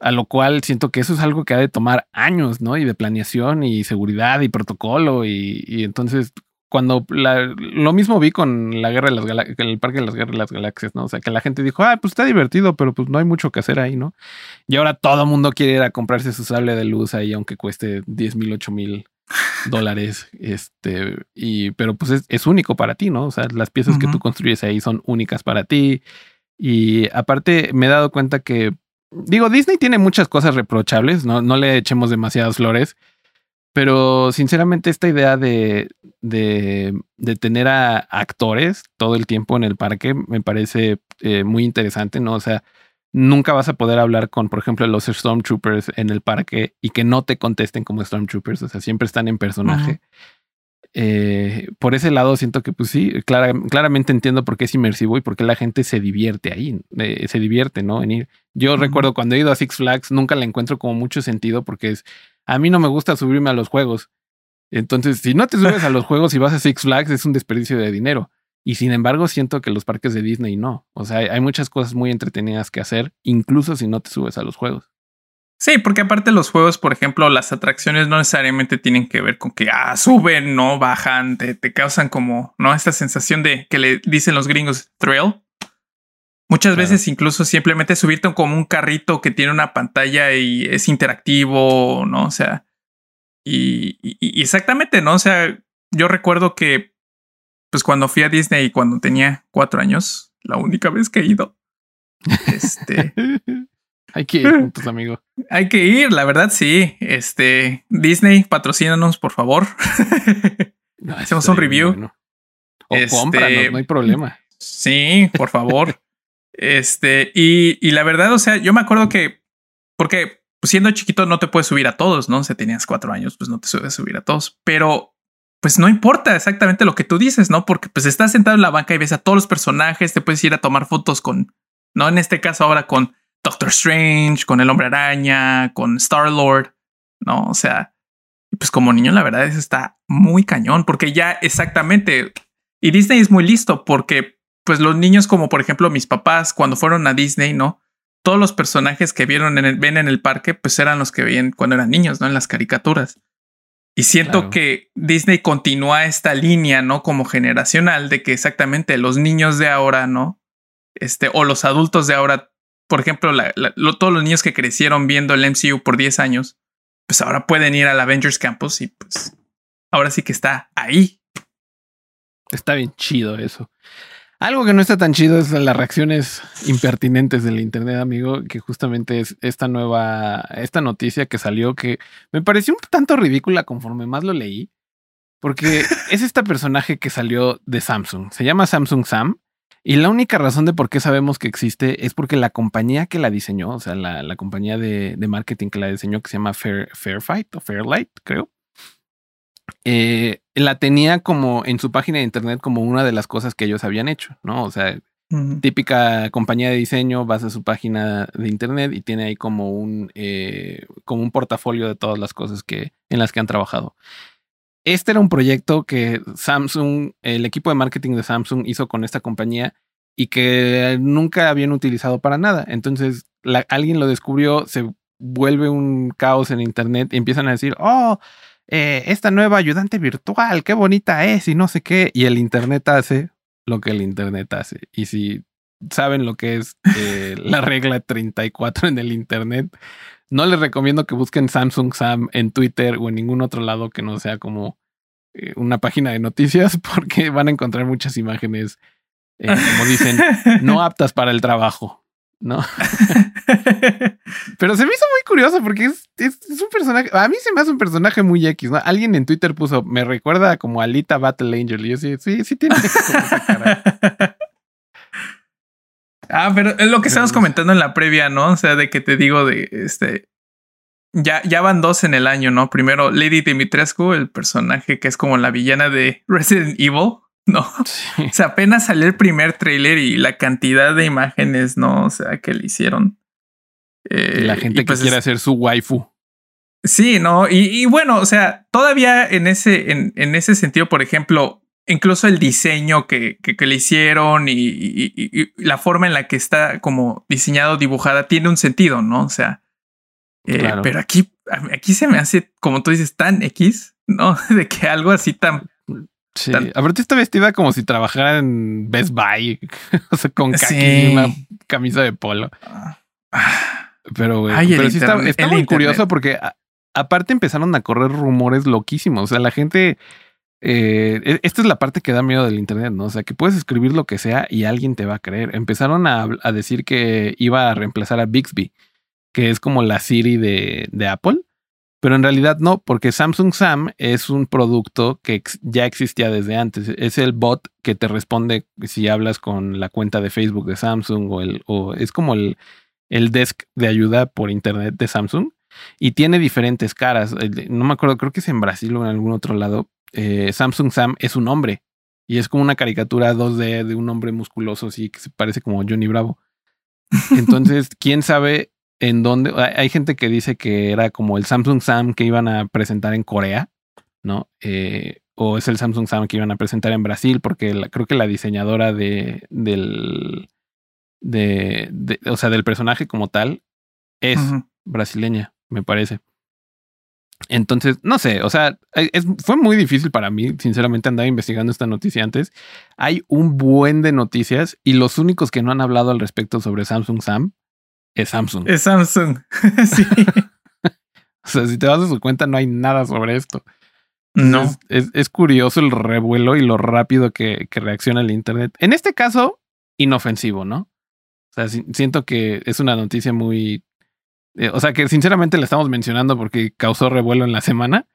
Speaker 1: A lo cual siento que eso es algo que ha de tomar años, ¿no? Y de planeación y seguridad y protocolo. Y, y entonces cuando lo mismo vi con la guerra de las galaxias, el parque de las guerras de las galaxias, ¿no? O sea, que la gente dijo, ah, pues está divertido, pero pues no hay mucho que hacer ahí, ¿no? Y ahora todo el mundo quiere ir a comprarse su sable de luz ahí, aunque cueste 10 mil, 8 mil dólares. Este, y, pero pues es, único para ti, ¿no? O sea, las piezas que tú construyes ahí son únicas para ti. Y aparte me he dado cuenta que, digo, Disney tiene muchas cosas reprochables, no, no le echemos demasiadas flores pero sinceramente esta idea de, de, de, tener a actores todo el tiempo en el parque me parece eh, muy interesante, ¿no? O sea, nunca vas a poder hablar con, por ejemplo, los Stormtroopers en el parque y que no te contesten como Stormtroopers, o sea, siempre están en personaje. eh, por ese lado siento que pues sí, claramente entiendo por qué es inmersivo y por qué la gente se divierte ahí, eh, se divierte, ¿no? En ir. Yo recuerdo cuando he ido a Six Flags, nunca le encuentro como mucho sentido porque es, a mí no me gusta subirme a los juegos. Entonces, si no te subes a los juegos y vas a Six Flags, es un desperdicio de dinero. Y sin embargo, siento que los parques de Disney no. O sea, hay muchas cosas muy entretenidas que hacer, incluso si no te subes a los juegos.
Speaker 2: Sí, porque aparte los juegos, por ejemplo, las atracciones no necesariamente tienen que ver con que ah, suben, no bajan, te, causan como, ¿no? Esta sensación de que le dicen los gringos thrill. Muchas veces incluso simplemente subirte como un carrito que tiene una pantalla y es interactivo, ¿no? O sea, y, y exactamente, ¿no? O sea, yo recuerdo que, pues cuando fui a Disney cuando tenía cuatro años, la única vez que he ido, este...
Speaker 1: Hay que ir juntos, amigo.
Speaker 2: Hay que ir, la verdad, sí. Este Disney, patrocínanos, por favor. Hacemos un review.
Speaker 1: O este, cómpranos, no hay problema.
Speaker 2: Sí, por favor. Este, y, y, la verdad, o sea, yo me acuerdo que, porque siendo chiquito no te puedes subir a todos, ¿no? Si tenías cuatro años, pues no te subes a subir a todos. Pero pues no importa exactamente lo que tú dices, ¿no? Porque pues estás sentado en la banca y ves a todos los personajes, te puedes ir a tomar fotos con, no en este caso ahora con Doctor Strange, con el Hombre Araña, con Star Lord, ¿no? O sea, pues como niño la verdad es está muy cañón porque ya exactamente y Disney es muy listo porque pues los niños como por ejemplo mis papás cuando fueron a Disney, ¿no? Todos los personajes que vieron en el, ven en el parque pues eran los que veían cuando eran niños, ¿no? En las caricaturas. Y siento que Disney continúa esta línea, ¿no? Como generacional de que exactamente los niños de ahora, ¿no? Este, o los adultos de ahora por ejemplo, todos los niños que crecieron viendo el MCU por 10 años, pues ahora pueden ir al Avengers Campus y pues ahora sí que está ahí.
Speaker 1: Está bien chido eso. Algo que no está tan chido es las reacciones impertinentes del internet, amigo, que justamente es esta nueva, esta noticia que salió que me pareció un tanto ridícula conforme más lo leí, porque es este personaje que salió de Samsung. Se llama Samsung Sam y la única razón de por qué sabemos que existe es porque la compañía que la diseñó, o sea, la, compañía de, marketing que la diseñó, que se llama Fair, Fairfight o Fairlight, creo, eh, la tenía como en su página de internet como una de las cosas que ellos habían hecho, ¿no? O sea, típica compañía de diseño, vas a su página de internet y tiene ahí como un, eh, como un portafolio de todas las cosas que, en las que han trabajado. Este era un proyecto que Samsung, el equipo de marketing de Samsung hizo con esta compañía y que nunca habían utilizado para nada. Entonces alguien lo descubrió, se vuelve un caos en Internet y empiezan a decir, oh, eh, esta nueva ayudante virtual, qué bonita es y no sé qué. Y el Internet hace lo que el Internet hace. Y si saben lo que es eh, la regla 34 en el Internet, no les recomiendo que busquen Samsung Sam en Twitter o en ningún otro lado que no sea como eh, una página de noticias porque van a encontrar muchas imágenes, eh, como dicen, no aptas para el trabajo, ¿no? Pero se me hizo muy curioso porque es, un personaje, a mí se me hace un personaje muy X, ¿no? Alguien en Twitter puso, me recuerda como Alita Battle Angel y yo sí, sí, sí tiene
Speaker 2: Ah, pero es lo que estamos comentando en la previa, ¿no? O sea, de que te digo de este. Ya, ya van dos en el año, ¿no? Primero, Lady Dimitrescu, el personaje que es como la villana de Resident Evil, ¿no? O sea, apenas salió el primer tráiler y la cantidad de imágenes, ¿no? O sea, que le hicieron.
Speaker 1: la gente que pues quiere hacer su waifu.
Speaker 2: Sí, no, y, y, bueno, o sea, todavía en ese, en, en ese sentido, por ejemplo, incluso el diseño que, que, le hicieron y, la forma en la que está como diseñado, dibujada, tiene un sentido, ¿no? O sea, eh, pero aquí, aquí se me hace, como tú dices, tan X, ¿no? De que algo así tan...
Speaker 1: Sí, aparte está vestida como si trabajara en Best Buy, o sea, con y una camisa de polo. Pero, pero sí está, está muy curioso porque aparte empezaron a correr rumores loquísimos. O sea, la gente eh, e, esta es la parte que da miedo del Internet, ¿no? O sea, que puedes escribir lo que sea y alguien te va a creer. Empezaron a, decir que iba a reemplazar a Bixby, que es como la Siri de, Apple, pero en realidad no, porque Samsung Sam es un producto que ya existía desde antes. Es el bot que te responde si hablas con la cuenta de Facebook de Samsung o, el, o es como el, el desk de ayuda por Internet de Samsung y tiene diferentes caras. No me acuerdo, creo que es en Brasil o en algún otro lado, eh, Samsung Sam es un hombre y es como una caricatura 2D de un hombre musculoso, así que se parece como Johnny Bravo. Entonces, quién sabe en dónde. Hay gente que dice que era como el Samsung Sam que iban a presentar en Corea, ¿no? Eh, o es el Samsung Sam que iban a presentar en Brasil, porque creo que la diseñadora de, del, de, o sea, del personaje como tal es brasileña, me parece. Entonces, no sé, o sea, fue muy difícil para mí, sinceramente, andar investigando esta noticia antes. Hay un buen de noticias y los únicos que no han hablado al respecto sobre Samsung Sam es Samsung.
Speaker 2: Es Samsung. sí.
Speaker 1: o sea, si te das a su cuenta, no hay nada sobre esto.
Speaker 2: No.
Speaker 1: Es, curioso el revuelo y lo rápido que, reacciona el Internet. En este caso, inofensivo, ¿no? O sea, siento que es una noticia muy. Eh, o sea, que sinceramente la estamos mencionando porque causó revuelo en la semana,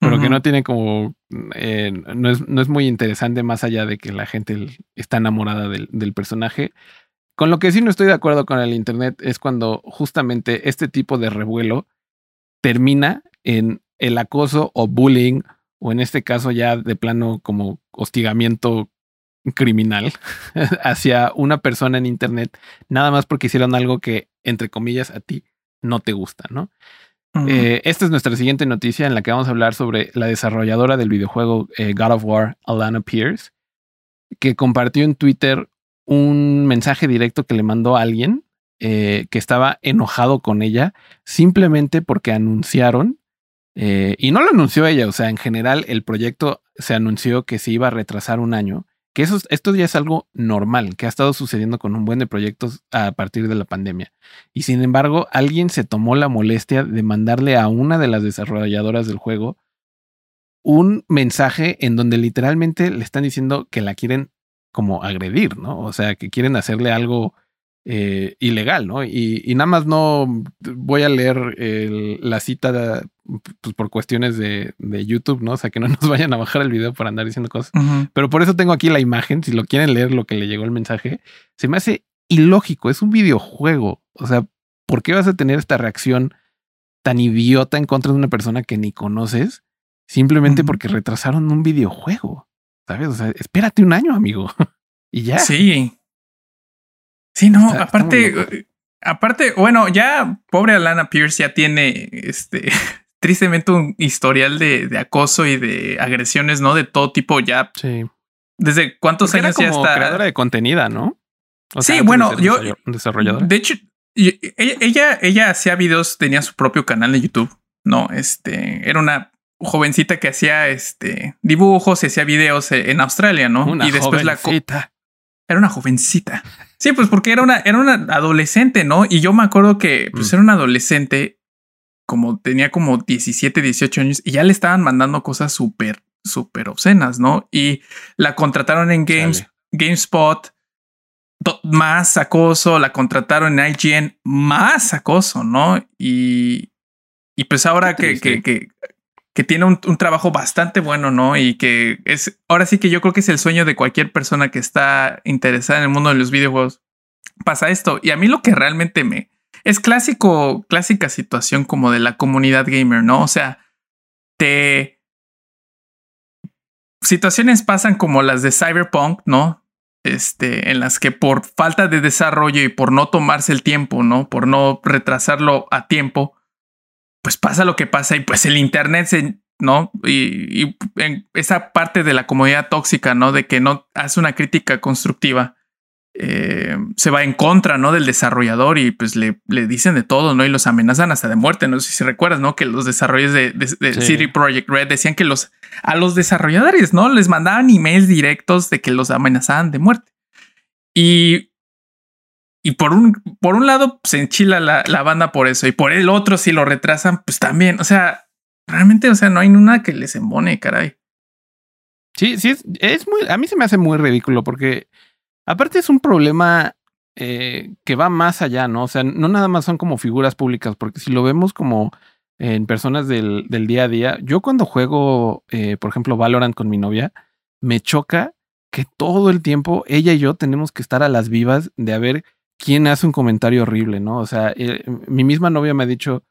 Speaker 1: pero que no tiene como. Eh, no, es, no es muy interesante más allá de que la gente está enamorada del, del personaje. Con lo que sí no estoy de acuerdo con el Internet es cuando justamente este tipo de revuelo termina en el acoso o bullying, o en este caso ya de plano como hostigamiento criminal hacia una persona en Internet, nada más porque hicieron algo que, entre comillas, a ti no te gusta, ¿no? Eh, esta es nuestra siguiente noticia en la que vamos a hablar sobre la desarrolladora del videojuego eh, God of War, Alana Pierce, que compartió en Twitter un mensaje directo que le mandó a alguien eh, que estaba enojado con ella simplemente porque anunciaron eh, y no lo anunció ella, o sea, en general el proyecto se anunció que se iba a retrasar un año, que eso, esto ya es algo normal, que ha estado sucediendo con un buen de proyectos a partir de la pandemia. Y sin embargo, alguien se tomó la molestia de mandarle a una de las desarrolladoras del juego un mensaje en donde literalmente le están diciendo que la quieren como agredir, ¿no? O sea, que quieren hacerle algo eh, ilegal, ¿no? Y, nada más no voy a leer la cita pues, por cuestiones de, YouTube, ¿no? O sea, que no nos vayan a bajar el video para andar diciendo cosas. Pero por eso tengo aquí la imagen, si lo quieren leer lo que le llegó el mensaje, se me hace ilógico, es un videojuego. O sea, ¿por qué vas a tener esta reacción tan idiota en contra de una persona que ni conoces? Simplemente porque retrasaron un videojuego. ¿Sabes? O sea, espérate un año, amigo. y ya.
Speaker 2: Sí. Sí, no, aparte, eh, aparte, bueno, ya pobre Alana Pierce ya tiene este tristemente un historial de, de, acoso y de agresiones, ¿no? De todo tipo ya.
Speaker 1: Sí.
Speaker 2: ¿Desde cuántos años ya está?
Speaker 1: creadora de contenido, ¿no?
Speaker 2: sí, bueno, yo.
Speaker 1: Desarrolladora.
Speaker 2: De hecho, ella, ella, hacía videos, tenía su propio canal de YouTube, ¿no? Este, era una jovencita que hacía este dibujos y hacía videos en Australia, ¿no?
Speaker 1: Una
Speaker 2: y después
Speaker 1: jovencita.
Speaker 2: la era una jovencita. Sí, pues porque era una, era una adolescente, ¿no? Y yo me acuerdo que pues mm. era una adolescente, como tenía como 17, 18 años, y ya le estaban mandando cosas súper, súper obscenas, ¿no? Y la contrataron en Games, GameSpot, más acoso, la contrataron en IGN, más acoso, ¿no? Y, y pues ahora que, que, que, que tiene un, trabajo bastante bueno, ¿no? Y que es, ahora sí que yo creo que es el sueño de cualquier persona que está interesada en el mundo de los videojuegos. Pasa esto. Y a mí lo que realmente me... Es clásico, clásica situación como de la comunidad gamer, ¿no? O sea, te... Situaciones pasan como las de Cyberpunk, ¿no? Este, en las que por falta de desarrollo y por no tomarse el tiempo, ¿no? Por no retrasarlo a tiempo, pues pasa lo que pasa y pues el Internet se, ¿no? Y, en esa parte de la comunidad tóxica, ¿no? De que no hace una crítica constructiva, eh, se va en contra, ¿no? Del desarrollador y pues le, le, dicen de todo, ¿no? Y los amenazan hasta de muerte. No sé si recuerdas, ¿no? Que los desarrolladores de, de, City Project Red decían que los, a los desarrolladores, ¿no? Les mandaban emails directos de que los amenazaban de muerte. Y y por un, por un lado se enchila la, la, banda por eso y por el otro si lo retrasan, pues también, o sea, realmente, o sea, no hay nada que les embone, caray.
Speaker 1: Sí, sí, es, es muy, a mí se me hace muy ridículo porque aparte es un problema eh, que va más allá, ¿no? O sea, no nada más son como figuras públicas, porque si lo vemos como en personas del, del día a día, yo cuando juego, eh, por ejemplo, Valorant con mi novia, me choca que todo el tiempo ella y yo tenemos que estar a las vivas de a ver quién hace un comentario horrible, ¿no? O sea, eh, mi misma novia me ha dicho,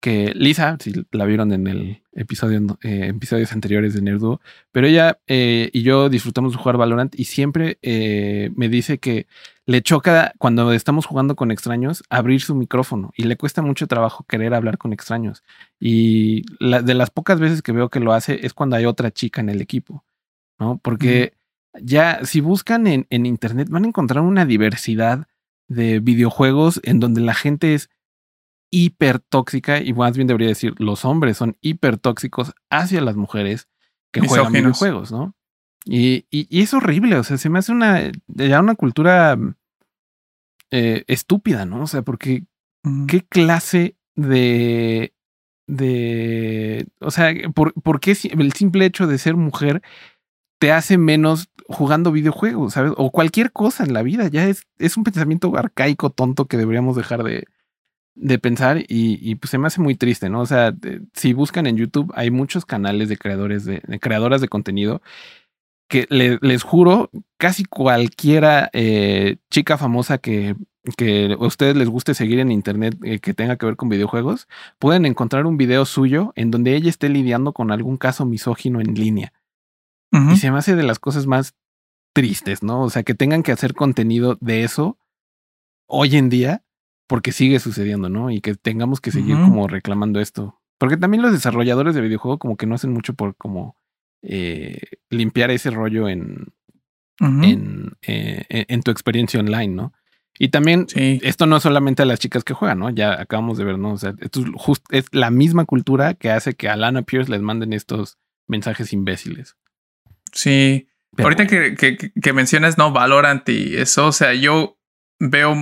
Speaker 1: que Lisa, si la vieron en el episodio, eh, episodios anteriores de Nerduo, pero ella eh, y yo disfrutamos de jugar Valorant y siempre me dice que le choca cuando estamos jugando con extraños abrir su micrófono y le cuesta mucho trabajo querer hablar con extraños. Y de las pocas veces que veo que lo hace es cuando hay otra chica en el equipo, ¿no? Porque ya si buscan en, en internet van a encontrar una diversidad de videojuegos en donde la gente es hiper tóxica, y más bien debería decir, los hombres son hiper tóxicos hacia las mujeres que juegan videojuegos, ¿no? Y, y, es horrible, o sea, se me hace una, ya una cultura eh, estúpida, ¿no? O sea, porque ¿qué clase de, de, o sea, ¿por, ¿por qué el simple hecho de ser mujer te hace menos jugando videojuegos, ¿sabes? O cualquier cosa en la vida, ya es, un pensamiento arcaico, tonto que deberíamos dejar de, de pensar y, pues se me hace muy triste, ¿no? O sea, si buscan en YouTube hay muchos canales de creadores de, creadoras de contenido que les juro, casi cualquiera eh, chica famosa que, que a ustedes les guste seguir en internet eh, que tenga que ver con videojuegos, pueden encontrar un video suyo en donde ella esté lidiando con algún caso misógino en línea. Y se me hace de las cosas más tristes, ¿no? O sea, que tengan que hacer contenido de eso hoy en día porque sigue sucediendo, ¿no? Y que tengamos que seguir como reclamando esto. Porque también los desarrolladores de videojuegos como que no hacen mucho por como eh, limpiar ese rollo en, en, eh, en, tu experiencia online, ¿no? Y también esto no es solamente a las chicas que juegan, ¿no? Ya acabamos de ver, ¿no? O sea, esto es, es la misma cultura que hace que a Lana Pierce les manden estos mensajes imbéciles.
Speaker 2: Sí. Ahorita que, que, que, mencionas, ¿no? Valorant y eso, o sea, yo veo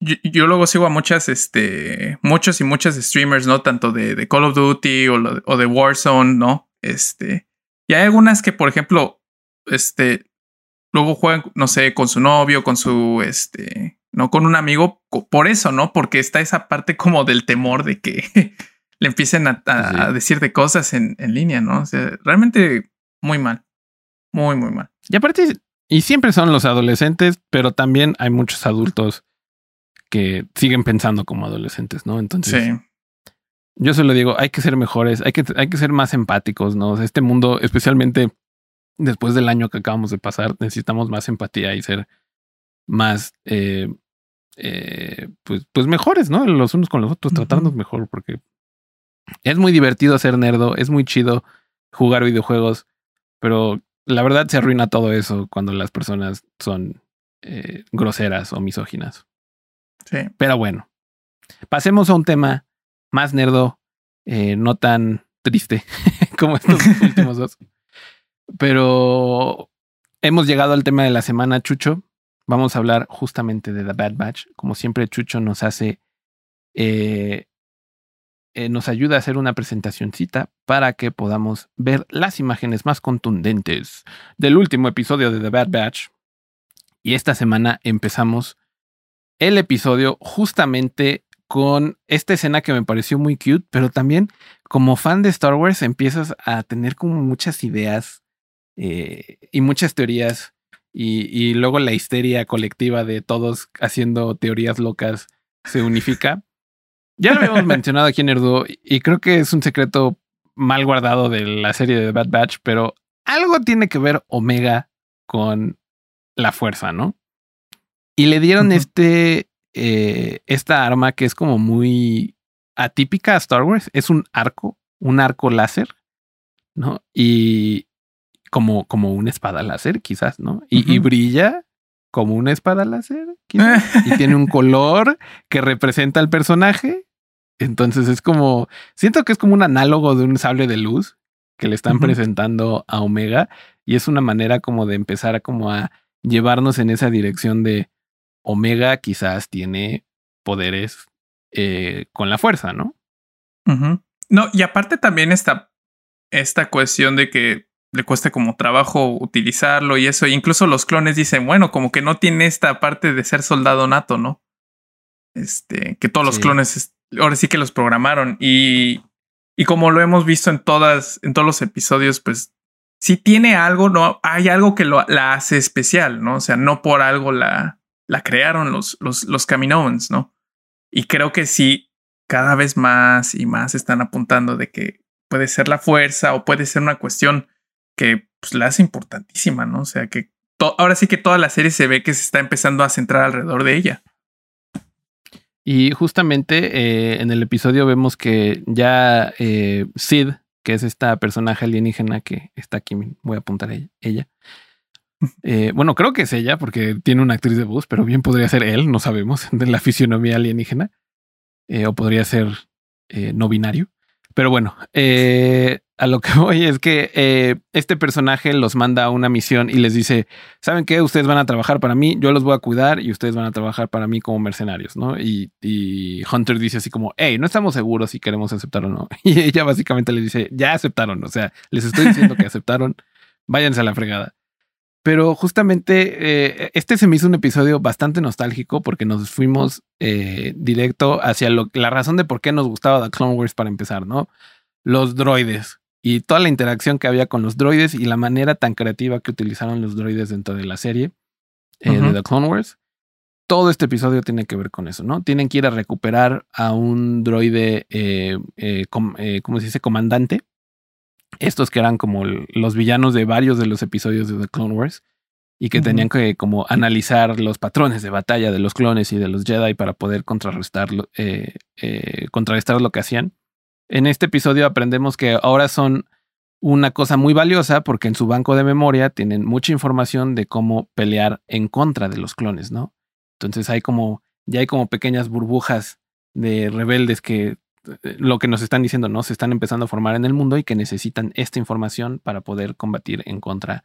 Speaker 2: yo, luego sigo a muchas, este, muchos y muchas streamers, ¿no? Tanto de, Call of Duty o, o, de Warzone, ¿no? Este, y hay algunas que, por ejemplo, este, luego juegan, no sé, con su novio, con su, este, no, con un amigo, por eso, ¿no? Porque está esa parte como del temor de que le empiecen a, a, decir de cosas en, en línea, ¿no? O sea, realmente muy mal, muy, muy mal.
Speaker 1: Y aparte, y siempre son los adolescentes, pero también hay muchos adultos que siguen pensando como adolescentes, ¿no? Entonces, sí. yo se lo digo, hay que ser mejores, hay que, hay que ser más empáticos, ¿no? este mundo, especialmente después del año que acabamos de pasar, necesitamos más empatía y ser más, eh, eh, pues, pues mejores, ¿no? Los unos con los otros, tratarnos mejor, porque es muy divertido ser nerdo, es muy chido jugar videojuegos, pero la verdad se arruina todo eso cuando las personas son eh, groseras o misóginas. Pero bueno, pasemos a un tema más nerdo, eh, no tan triste como estos últimos dos. Pero hemos llegado al tema de la semana, Chucho. Vamos a hablar justamente de The Bad Batch. Como siempre, Chucho nos hace, eh, eh, nos ayuda a hacer una presentacioncita para que podamos ver las imágenes más contundentes del último episodio de The Bad Batch. Y esta semana empezamos el episodio justamente con esta escena que me pareció muy cute, pero también como fan de Star Wars empiezas a tener como muchas ideas eh, y muchas teorías y, luego la histeria colectiva de todos haciendo teorías locas se unifica. Ya lo habíamos mencionado aquí en Erdo y creo que es un secreto mal guardado de la serie de Bad Batch, pero algo tiene que ver Omega con la fuerza, ¿no? Y le dieron este, eh, esta arma que es como muy atípica a Star Wars. Es un arco, un arco láser, ¿no? Y como, como una espada láser, quizás, ¿no? Y, brilla como una espada láser, quizás. y tiene un color que representa al personaje. Entonces es como, siento que es como un análogo de un sable de luz que le están presentando a Omega y es una manera como de empezar a como a llevarnos en esa dirección de Omega quizás tiene poderes eh, con la fuerza, ¿no?
Speaker 2: No, y aparte también está esta cuestión de que le cuesta como trabajo utilizarlo y eso. incluso los clones dicen, bueno, como que no tiene esta parte de ser soldado nato, ¿no? Este, que todos los clones ahora sí que los programaron. Y, y como lo hemos visto en todas, en todos los episodios, pues si tiene algo, no hay algo que lo, la hace especial, ¿no? O sea, no por algo la, la crearon los, los, los ¿no? Y creo que sí, cada vez más y más están apuntando de que puede ser la fuerza o puede ser una cuestión que pues, la hace importantísima, ¿no? O sea, que ahora sí que toda la serie se ve que se está empezando a centrar alrededor de ella.
Speaker 1: Y justamente eh, en el episodio vemos que ya eh, Sid, que es esta personaje alienígena que está aquí, voy a apuntar a ella. Eh, bueno, creo que es ella porque tiene una actriz de voz, pero bien podría ser él, no sabemos, de la fisionomía alienígena. o podría ser no binario. Pero bueno, eh, a lo que voy es que eh, este personaje los manda a una misión y les dice, ¿saben qué? Ustedes van a trabajar para mí, yo los voy a cuidar y ustedes van a trabajar para mí como mercenarios, ¿no? Y, Hunter dice así como, hey, no estamos seguros si queremos aceptar o no. Y ella básicamente le dice, ya aceptaron, o sea, les estoy diciendo que aceptaron, váyanse a la fregada. Pero justamente eh, este se me hizo un episodio bastante nostálgico porque nos fuimos eh, directo hacia la razón de por qué nos gustaba The Clone Wars para empezar, ¿no? Los droides y toda la interacción que había con los droides y la manera tan creativa que utilizaron los droides dentro de la serie eh, de The Clone Wars. Todo este episodio tiene que ver con eso, ¿no? Tienen que ir a recuperar a un droide, ¿cómo se dice? Comandante estos que eran como los villanos de varios de los episodios de The Clone Wars y que tenían que como analizar los patrones de batalla de los clones y de los Jedi para poder contrarrestar, eh, eh, contrarrestar lo que hacían. En este episodio aprendemos que ahora son una cosa muy valiosa porque en su banco de memoria tienen mucha información de cómo pelear en contra de los clones, ¿no? Entonces hay como, ya hay como pequeñas burbujas de rebeldes que lo que nos están diciendo, ¿no? Se están empezando a formar en el mundo y que necesitan esta información para poder combatir en contra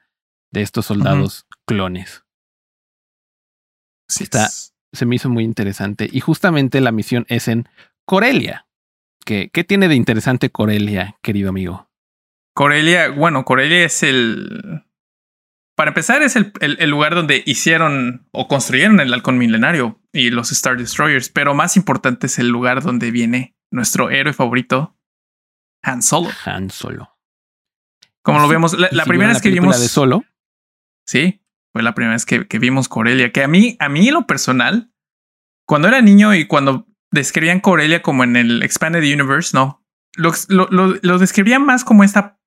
Speaker 1: de estos soldados clones. Sí, Está, se me hizo muy interesante. Y justamente la misión es en Corelia. ¿Qué, ¿Qué tiene de interesante Corelia, querido amigo?
Speaker 2: Corelia, bueno, Corelia es el. Para empezar, es el, el, lugar donde hicieron o construyeron el halcón milenario y los Star Destroyers, pero más importante es el lugar donde viene nuestro héroe favorito, Han Solo.
Speaker 1: Han Solo.
Speaker 2: Como lo vemos, la, primera vez que vimos.
Speaker 1: de Solo.
Speaker 2: Sí, fue la primera vez que, vimos Corelia. Que a mí, a mí, lo personal, cuando era niño y cuando describían Corelia como en el Expanded Universe, no. Lo, lo, describían más como esta.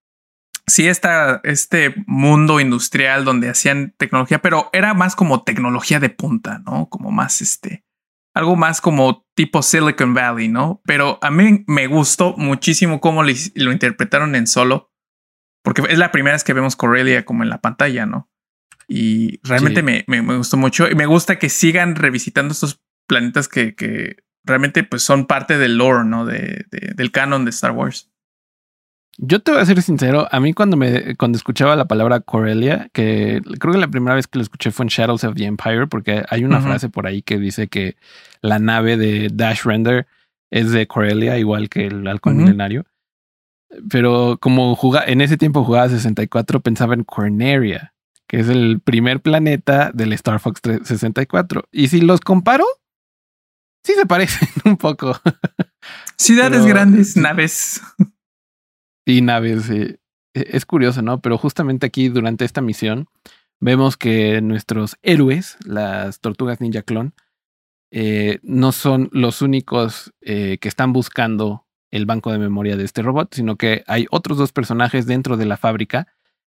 Speaker 2: Sí, esta, este mundo industrial donde hacían tecnología, pero era más como tecnología de punta, ¿no? Como más este algo más como tipo Silicon Valley, ¿no? Pero a mí me gustó muchísimo cómo lo, interpretaron en solo, porque es la primera vez que vemos Corellia como en la pantalla, ¿no? Y realmente me, me, gustó mucho y me gusta que sigan revisitando estos planetas que, que realmente pues son parte del lore, ¿no? De, del canon de Star Wars.
Speaker 1: Yo te voy a ser sincero, a mí cuando me cuando escuchaba la palabra Corellia, que creo que la primera vez que lo escuché fue en Shadows of the Empire, porque hay una frase por ahí que dice que la nave de Dash Render es de Corellia, igual que el halcón milenario. Pero como jugaba, en ese tiempo jugaba 64, pensaba en Corneria, que es el primer planeta del Star Fox 64. Y si los comparo, sí se parecen un poco.
Speaker 2: Ciudades grandes, naves.
Speaker 1: Y naves. E, es curioso, ¿no? Pero justamente aquí durante esta misión vemos que nuestros héroes, las tortugas ninja clon, eh, no son los únicos eh, que están buscando el banco de memoria de este robot, sino que hay otros dos personajes dentro de la fábrica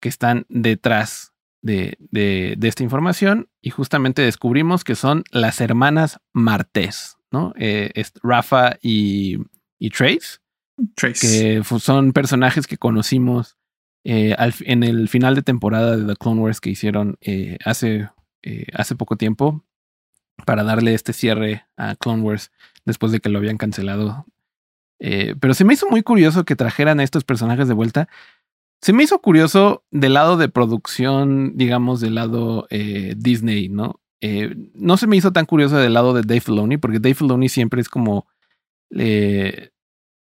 Speaker 1: que están detrás de, de, esta información y justamente descubrimos que son las hermanas Martés, ¿no? Eh, Rafa y, y Trace que son personajes que conocimos eh, en el final de temporada de The Clone Wars que hicieron eh, hace, hace poco tiempo para darle este cierre a Clone Wars después de que lo habían cancelado. pero se me hizo muy curioso que trajeran a estos personajes de vuelta. Se me hizo curioso del lado de producción, digamos, del lado Disney, ¿no? no se me hizo tan curioso del lado de Dave Filoni, porque Dave Filoni siempre es como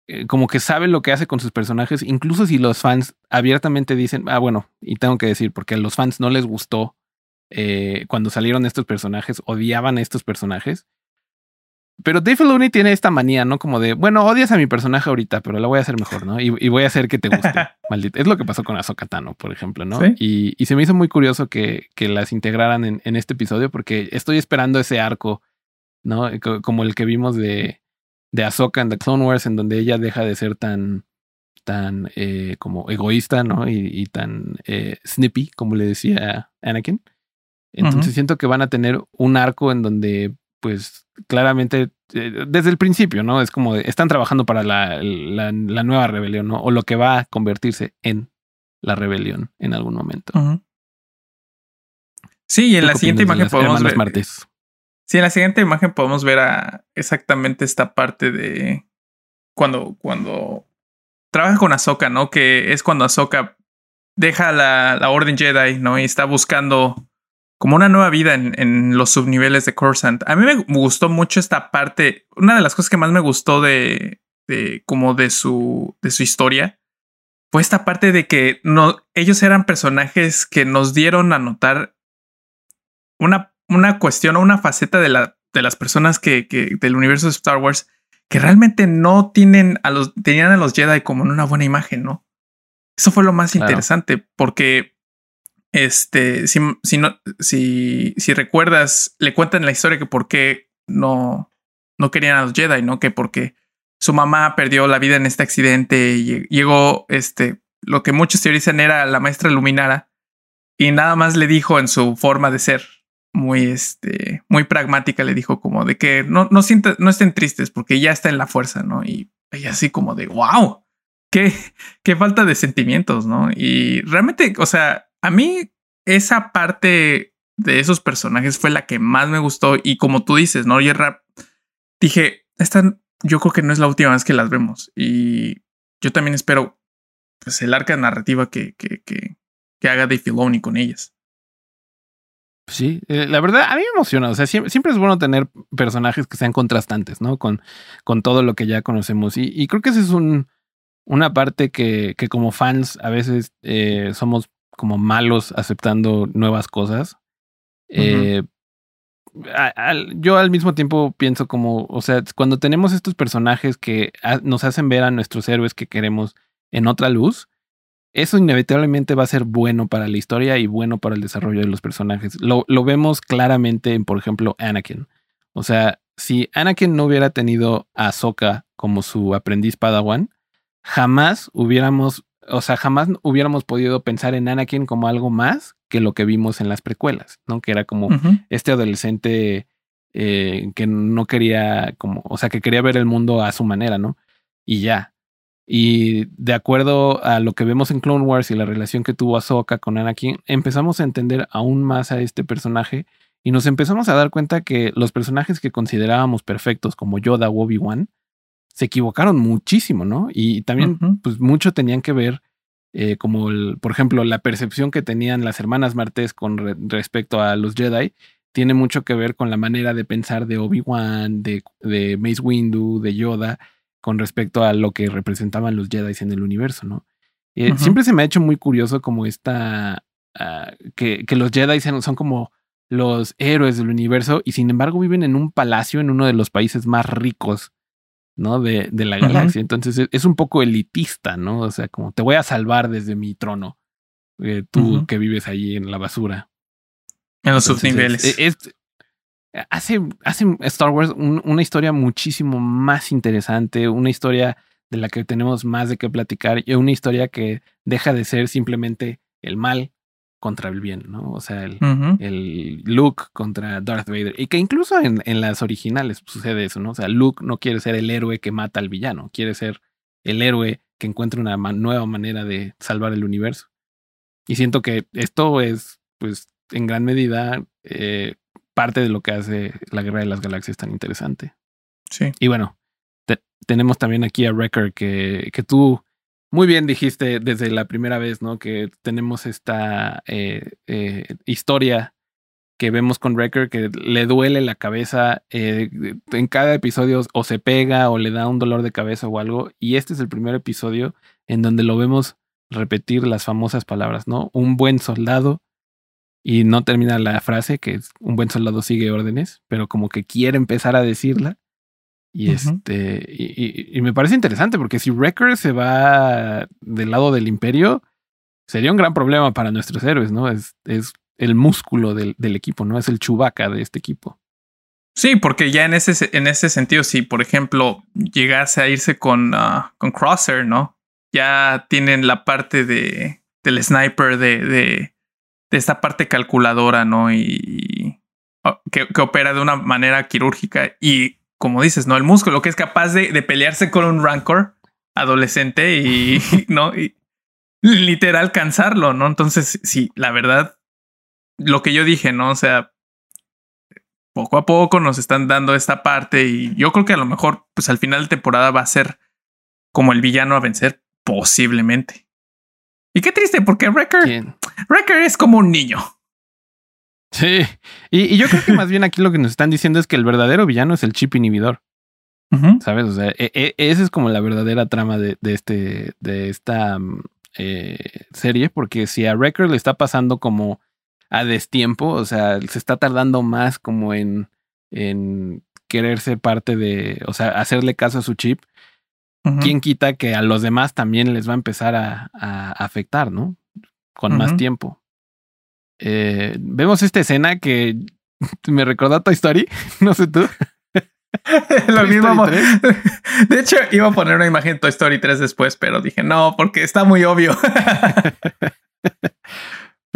Speaker 1: eh, como que sabe lo que hace con sus personajes, incluso si los fans abiertamente dicen, ah, bueno, y tengo que decir, porque a los fans no les gustó eh, cuando salieron estos personajes, odiaban a estos personajes. Pero Dave Filoni tiene esta manía, ¿no? Como de, bueno, odias a mi personaje ahorita, pero la voy a hacer mejor, ¿no? Y, voy a hacer que te guste, maldito. Es lo que pasó con Ahsoka Tano, por ejemplo, ¿no? Y, se me hizo muy curioso que, que las integraran en, en, este episodio porque estoy esperando ese arco, ¿no? Como el que vimos de, de Ahsoka en The Clone Wars, en donde ella deja de ser tan, tan eh, como egoísta, ¿no? Y, tan eh, snippy, como le decía Anakin. Entonces siento que van a tener un arco en donde, pues, claramente, eh, desde el principio, ¿no? Es como están trabajando para la, la, nueva rebelión, ¿no? O lo que va a convertirse en la rebelión en algún momento.
Speaker 2: Sí, y en la siguiente imagen podemos ver. Martes? Sí, en la siguiente imagen podemos ver a exactamente esta parte de cuando, cuando trabaja con Ahsoka, ¿no? Que es cuando Ahsoka deja la, la Orden Jedi, ¿no? Y está buscando como una nueva vida en, en, los subniveles de Coruscant. A mí me gustó mucho esta parte. Una de las cosas que más me gustó de, de como de su, de su historia fue esta parte de que no, ellos eran personajes que nos dieron a notar una, una cuestión o una faceta de, la, de las personas que, que, del universo de Star Wars que realmente no tienen a los, tenían a los Jedi como en una buena imagen, ¿no? Eso fue lo más interesante porque este, si, si, no, si, si recuerdas, le cuentan la historia que por qué no, no querían a los Jedi, ¿no? Que porque su mamá perdió la vida en este accidente y llegó, este, lo que muchos teorizan era la maestra Luminara y nada más le dijo en su forma de ser, muy, este, muy pragmática, le dijo como de que no, no, no estén tristes porque ya está en la fuerza, ¿no? Y ella así como de, wow, qué, qué falta de sentimientos, ¿no? Y realmente, o sea, a mí esa parte de esos personajes fue la que más me gustó y como tú dices, ¿no? Y rap, dije, esta yo creo que no es la última vez que las vemos y yo también espero pues el arca narrativa que, que, que, haga Dave Filoni con ellas.
Speaker 1: Sí, eh, la verdad, a mí me emociona. O sea, siempre, es bueno tener personajes que sean contrastantes, ¿no? Con, con todo lo que ya conocemos. Y, y creo que esa es un, una parte que, que, como fans a veces eh, somos como malos aceptando nuevas cosas. Eh, yo al mismo tiempo pienso como, o sea, cuando tenemos estos personajes que nos hacen ver a nuestros héroes que queremos en otra luz, eso inevitablemente va a ser bueno para la historia y bueno para el desarrollo de los personajes. Lo, vemos claramente en, por ejemplo, Anakin. O sea, si Anakin no hubiera tenido a Ahsoka como su aprendiz Padawan, jamás hubiéramos, o sea, jamás hubiéramos podido pensar en Anakin como algo más que lo que vimos en las precuelas, ¿no? Que era como este adolescente eh, que no quería, como, o sea, que quería ver el mundo a su manera, ¿no? Y ya, y de acuerdo a lo que vemos en Clone Wars y la relación que tuvo Ahsoka con Anakin, empezamos a entender aún más a este personaje y nos empezamos a dar cuenta que los personajes que considerábamos perfectos como Yoda o Obi-Wan se equivocaron muchísimo, ¿no? Y también, pues mucho tenían que ver, eh, como, el, por ejemplo, la percepción que tenían las hermanas Martes con respecto a los Jedi, tiene mucho que ver con la manera de pensar de Obi-Wan, de, de Mace Windu, de Yoda con respecto a lo que representaban los Jedi en el universo, ¿no? Eh, siempre se me ha hecho muy curioso como esta, ah, que, que, los Jedi son, como los héroes del universo y sin embargo viven en un palacio en uno de los países más ricos, ¿no? De, de la galaxia. Entonces es, un poco elitista, ¿no? O sea, como te voy a salvar desde mi trono, eh, tú que vives allí en la basura.
Speaker 2: En los subniveles.
Speaker 1: es, hace, hace Star Wars una historia muchísimo más interesante, una historia de la que tenemos más de qué platicar y una historia que deja de ser simplemente el mal contra el bien, ¿no? O sea, el, el Luke contra Darth Vader. Y que incluso en, en, las originales sucede eso, ¿no? O sea, Luke no quiere ser el héroe que mata al villano, quiere ser el héroe que encuentra una nueva manera de salvar el universo. Y siento que esto es, pues, en gran medida eh, parte de lo que hace la Guerra de las Galaxias tan interesante.
Speaker 2: Sí.
Speaker 1: Y bueno, tenemos también aquí a Wrecker que, que tú muy bien dijiste desde la primera vez, ¿no? Que tenemos esta eh, eh, historia que vemos con Wrecker que le duele la cabeza eh, en cada episodio o se pega o le da un dolor de cabeza o algo. Y este es el primer episodio en donde lo vemos repetir las famosas palabras, ¿no? Un buen soldado y no termina la frase, que es un buen soldado sigue órdenes, pero como que quiere empezar a decirla. Y este, y, me parece interesante porque si Wrecker se va del lado del imperio, sería un gran problema para nuestros héroes, ¿no? Es, es el músculo del, del equipo, ¿no? Es el chubaca de este equipo.
Speaker 2: Sí, porque ya en ese, en ese sentido, si por ejemplo llegase a irse con, uh, con Crosser, ¿no? Ya tienen la parte de, del sniper de, de, de esta parte calculadora, ¿no? Y, que, que, opera de una manera quirúrgica. Y como dices, ¿no? El músculo que es capaz de, de pelearse con un rancor adolescente y, ¿no? Y literal cansarlo, ¿no? Entonces, sí, la verdad, lo que yo dije, ¿no? O sea, poco a poco nos están dando esta parte y yo creo que a lo mejor, pues al final de temporada va a ser como el villano a vencer, posiblemente. Y qué triste, porque Wrecker, Wrecker es como un niño.
Speaker 1: Sí, y, yo creo que más bien aquí lo que nos están diciendo es que el verdadero villano es el chip inhibidor. ¿Sabes? O sea, e, e, esa es como la verdadera trama de, de este, de esta mm, eh, serie, porque si a Wrecker le está pasando como a destiempo, o sea, se está tardando más como en, en querer ser parte de, o sea, hacerle caso a su chip. ¿Quién quita que a los demás también les va a empezar a, afectar, ¿no? Con más tiempo. Eh, vemos esta escena que me recordó a Toy Story, no sé tú.
Speaker 2: Lo mismo. De hecho, iba a poner una imagen de Toy Story 3 después, pero dije no, porque está muy obvio.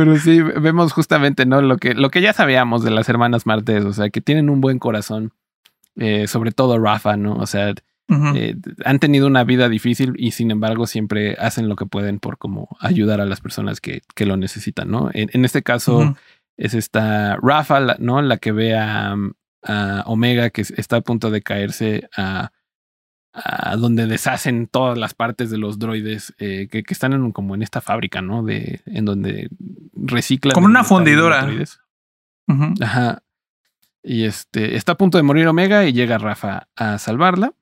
Speaker 1: Pero sí, vemos justamente, ¿no? Lo que, lo que ya sabíamos de las hermanas Martes, o sea, que tienen un buen corazón, eh, sobre todo Rafa, ¿no? O sea, eh, han tenido una vida difícil y sin embargo siempre hacen lo que pueden por como ayudar a las personas que, que lo necesitan, ¿no? En, este caso es esta Rafa, ¿no? La que ve a, a Omega que está a punto de caerse a a donde deshacen todas las partes de los droides eh, que, están en, como en esta fábrica, ¿no? De en donde reciclan.
Speaker 2: Como una fundidora.
Speaker 1: Ajá. Y este está a punto de morir Omega y llega Rafa a salvarla.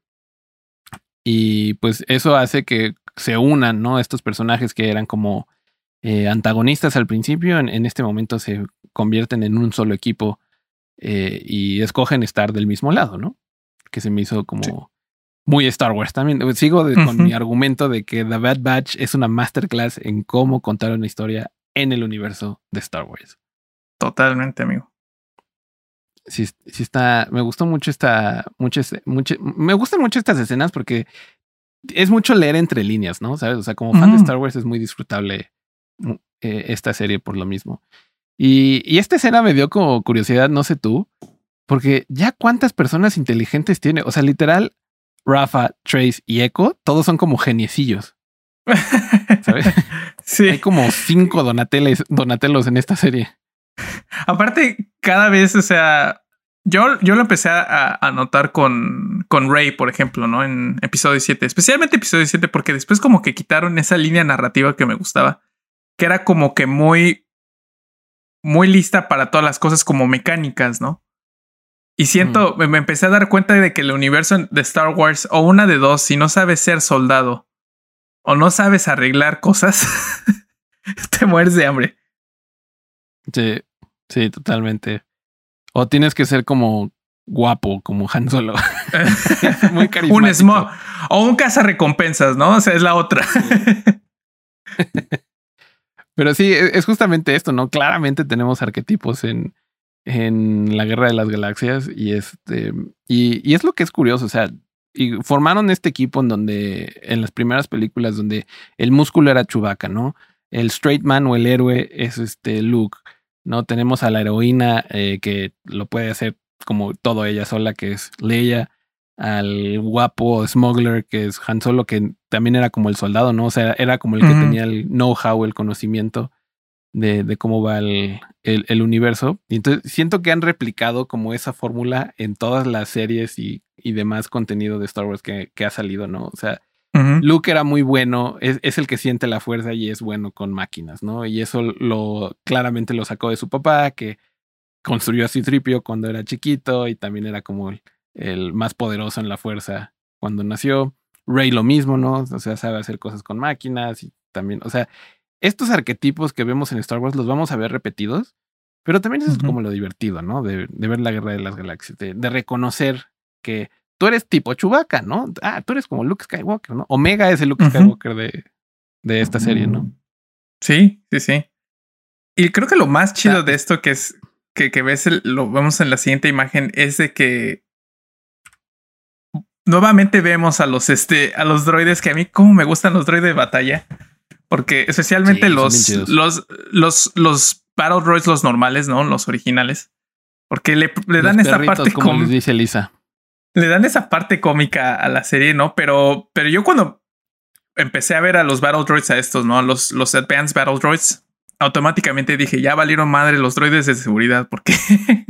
Speaker 1: Y pues eso hace que se unan, ¿no? Estos personajes que eran como eh, antagonistas al principio, en, este momento se convierten en un solo equipo eh, y escogen estar del mismo lado, ¿no? Que se me hizo como muy Star Wars también. Sigo con mi argumento de que The Bad Batch es una masterclass en cómo contar una historia en el universo de Star Wars.
Speaker 2: Totalmente, amigo.
Speaker 1: Sí, sí está. Me gustó mucho esta. Mucho, mucho, me gustan mucho estas escenas porque es mucho leer entre líneas, ¿no? ¿Sabes? O sea, como fan de Star Wars es muy disfrutable mm, eh, esta serie por lo mismo. Y, y esta escena me dio como curiosidad, no sé tú, porque ya cuántas personas inteligentes tiene. O sea, literal, Rafa, Trace y Echo, todos son como geniecillos. ¿Sabes? Sí. Hay como cinco Donateles, Donatelos en esta serie.
Speaker 2: Aparte, cada vez, o sea, yo, yo lo empecé a, a, notar con, con Ray, por ejemplo, ¿no? En episodio 7, especialmente episodio 7, porque después como que quitaron esa línea narrativa que me gustaba, que era como que muy, muy lista para todas las cosas como mecánicas, ¿no? Y siento, me empecé a dar cuenta de que el universo de Star Wars, o una de dos, si no sabes ser soldado o no sabes arreglar cosas, te mueres de hambre.
Speaker 1: Sí, sí, totalmente. O tienes que ser como guapo, como Han Solo.
Speaker 2: Muy carismático. un smog o un recompensas, ¿no? O sea, es la otra.
Speaker 1: Pero sí, e, es justamente esto, ¿no? Claramente tenemos arquetipos en, en la Guerra de las Galaxias y este y, es lo que es curioso, o sea, y formaron este equipo en donde en las primeras películas donde el músculo era Chewbacca, ¿no? El straight man o el héroe es este Luke, ¿no? Tenemos a la heroína eh, que lo puede hacer como todo ella sola, que es Leia, al guapo smuggler que es Han Solo, que también era como el soldado, ¿no? O sea, era como el que tenía el know-how, el conocimiento de, de cómo va el, el, universo. Y entonces siento que han replicado como esa fórmula en todas las series y, y demás contenido de Star Wars que, que, ha salido, ¿no? O sea, Luke era muy bueno, es, es, el que siente la fuerza y es bueno con máquinas, ¿no? Y eso lo claramente lo sacó de su papá, que construyó a Citripio cuando era chiquito y también era como el, el más poderoso en la fuerza cuando nació. Rey lo mismo, ¿no? O sea, sabe hacer cosas con máquinas y también, o sea, estos arquetipos que vemos en Star Wars los vamos a ver repetidos, pero también es como lo divertido, ¿no? De, ver la guerra de las galaxias, de, reconocer que tú eres tipo Chewbacca, ¿no? Ah, tú eres como Luke Skywalker, ¿no? Omega es el Luke Skywalker de, de esta serie, ¿no?
Speaker 2: Sí, sí, sí. Y creo que lo más chido de esto que es que, que ves, lo vemos en la siguiente imagen, es de que nuevamente vemos a los, este, a los droides que a mí como me gustan los droides de batalla. Porque especialmente los, los, los, los Battle Droids, los normales, ¿no? Los originales. Porque le, le dan esa parte
Speaker 1: como dice Lisa.
Speaker 2: Le dan esa parte cómica a la serie, ¿no? Pero, pero yo cuando empecé a ver a los Battle Droids a estos, ¿no? Los, los Advanced Battle Droids, automáticamente dije, ya valieron madre los droides de seguridad, porque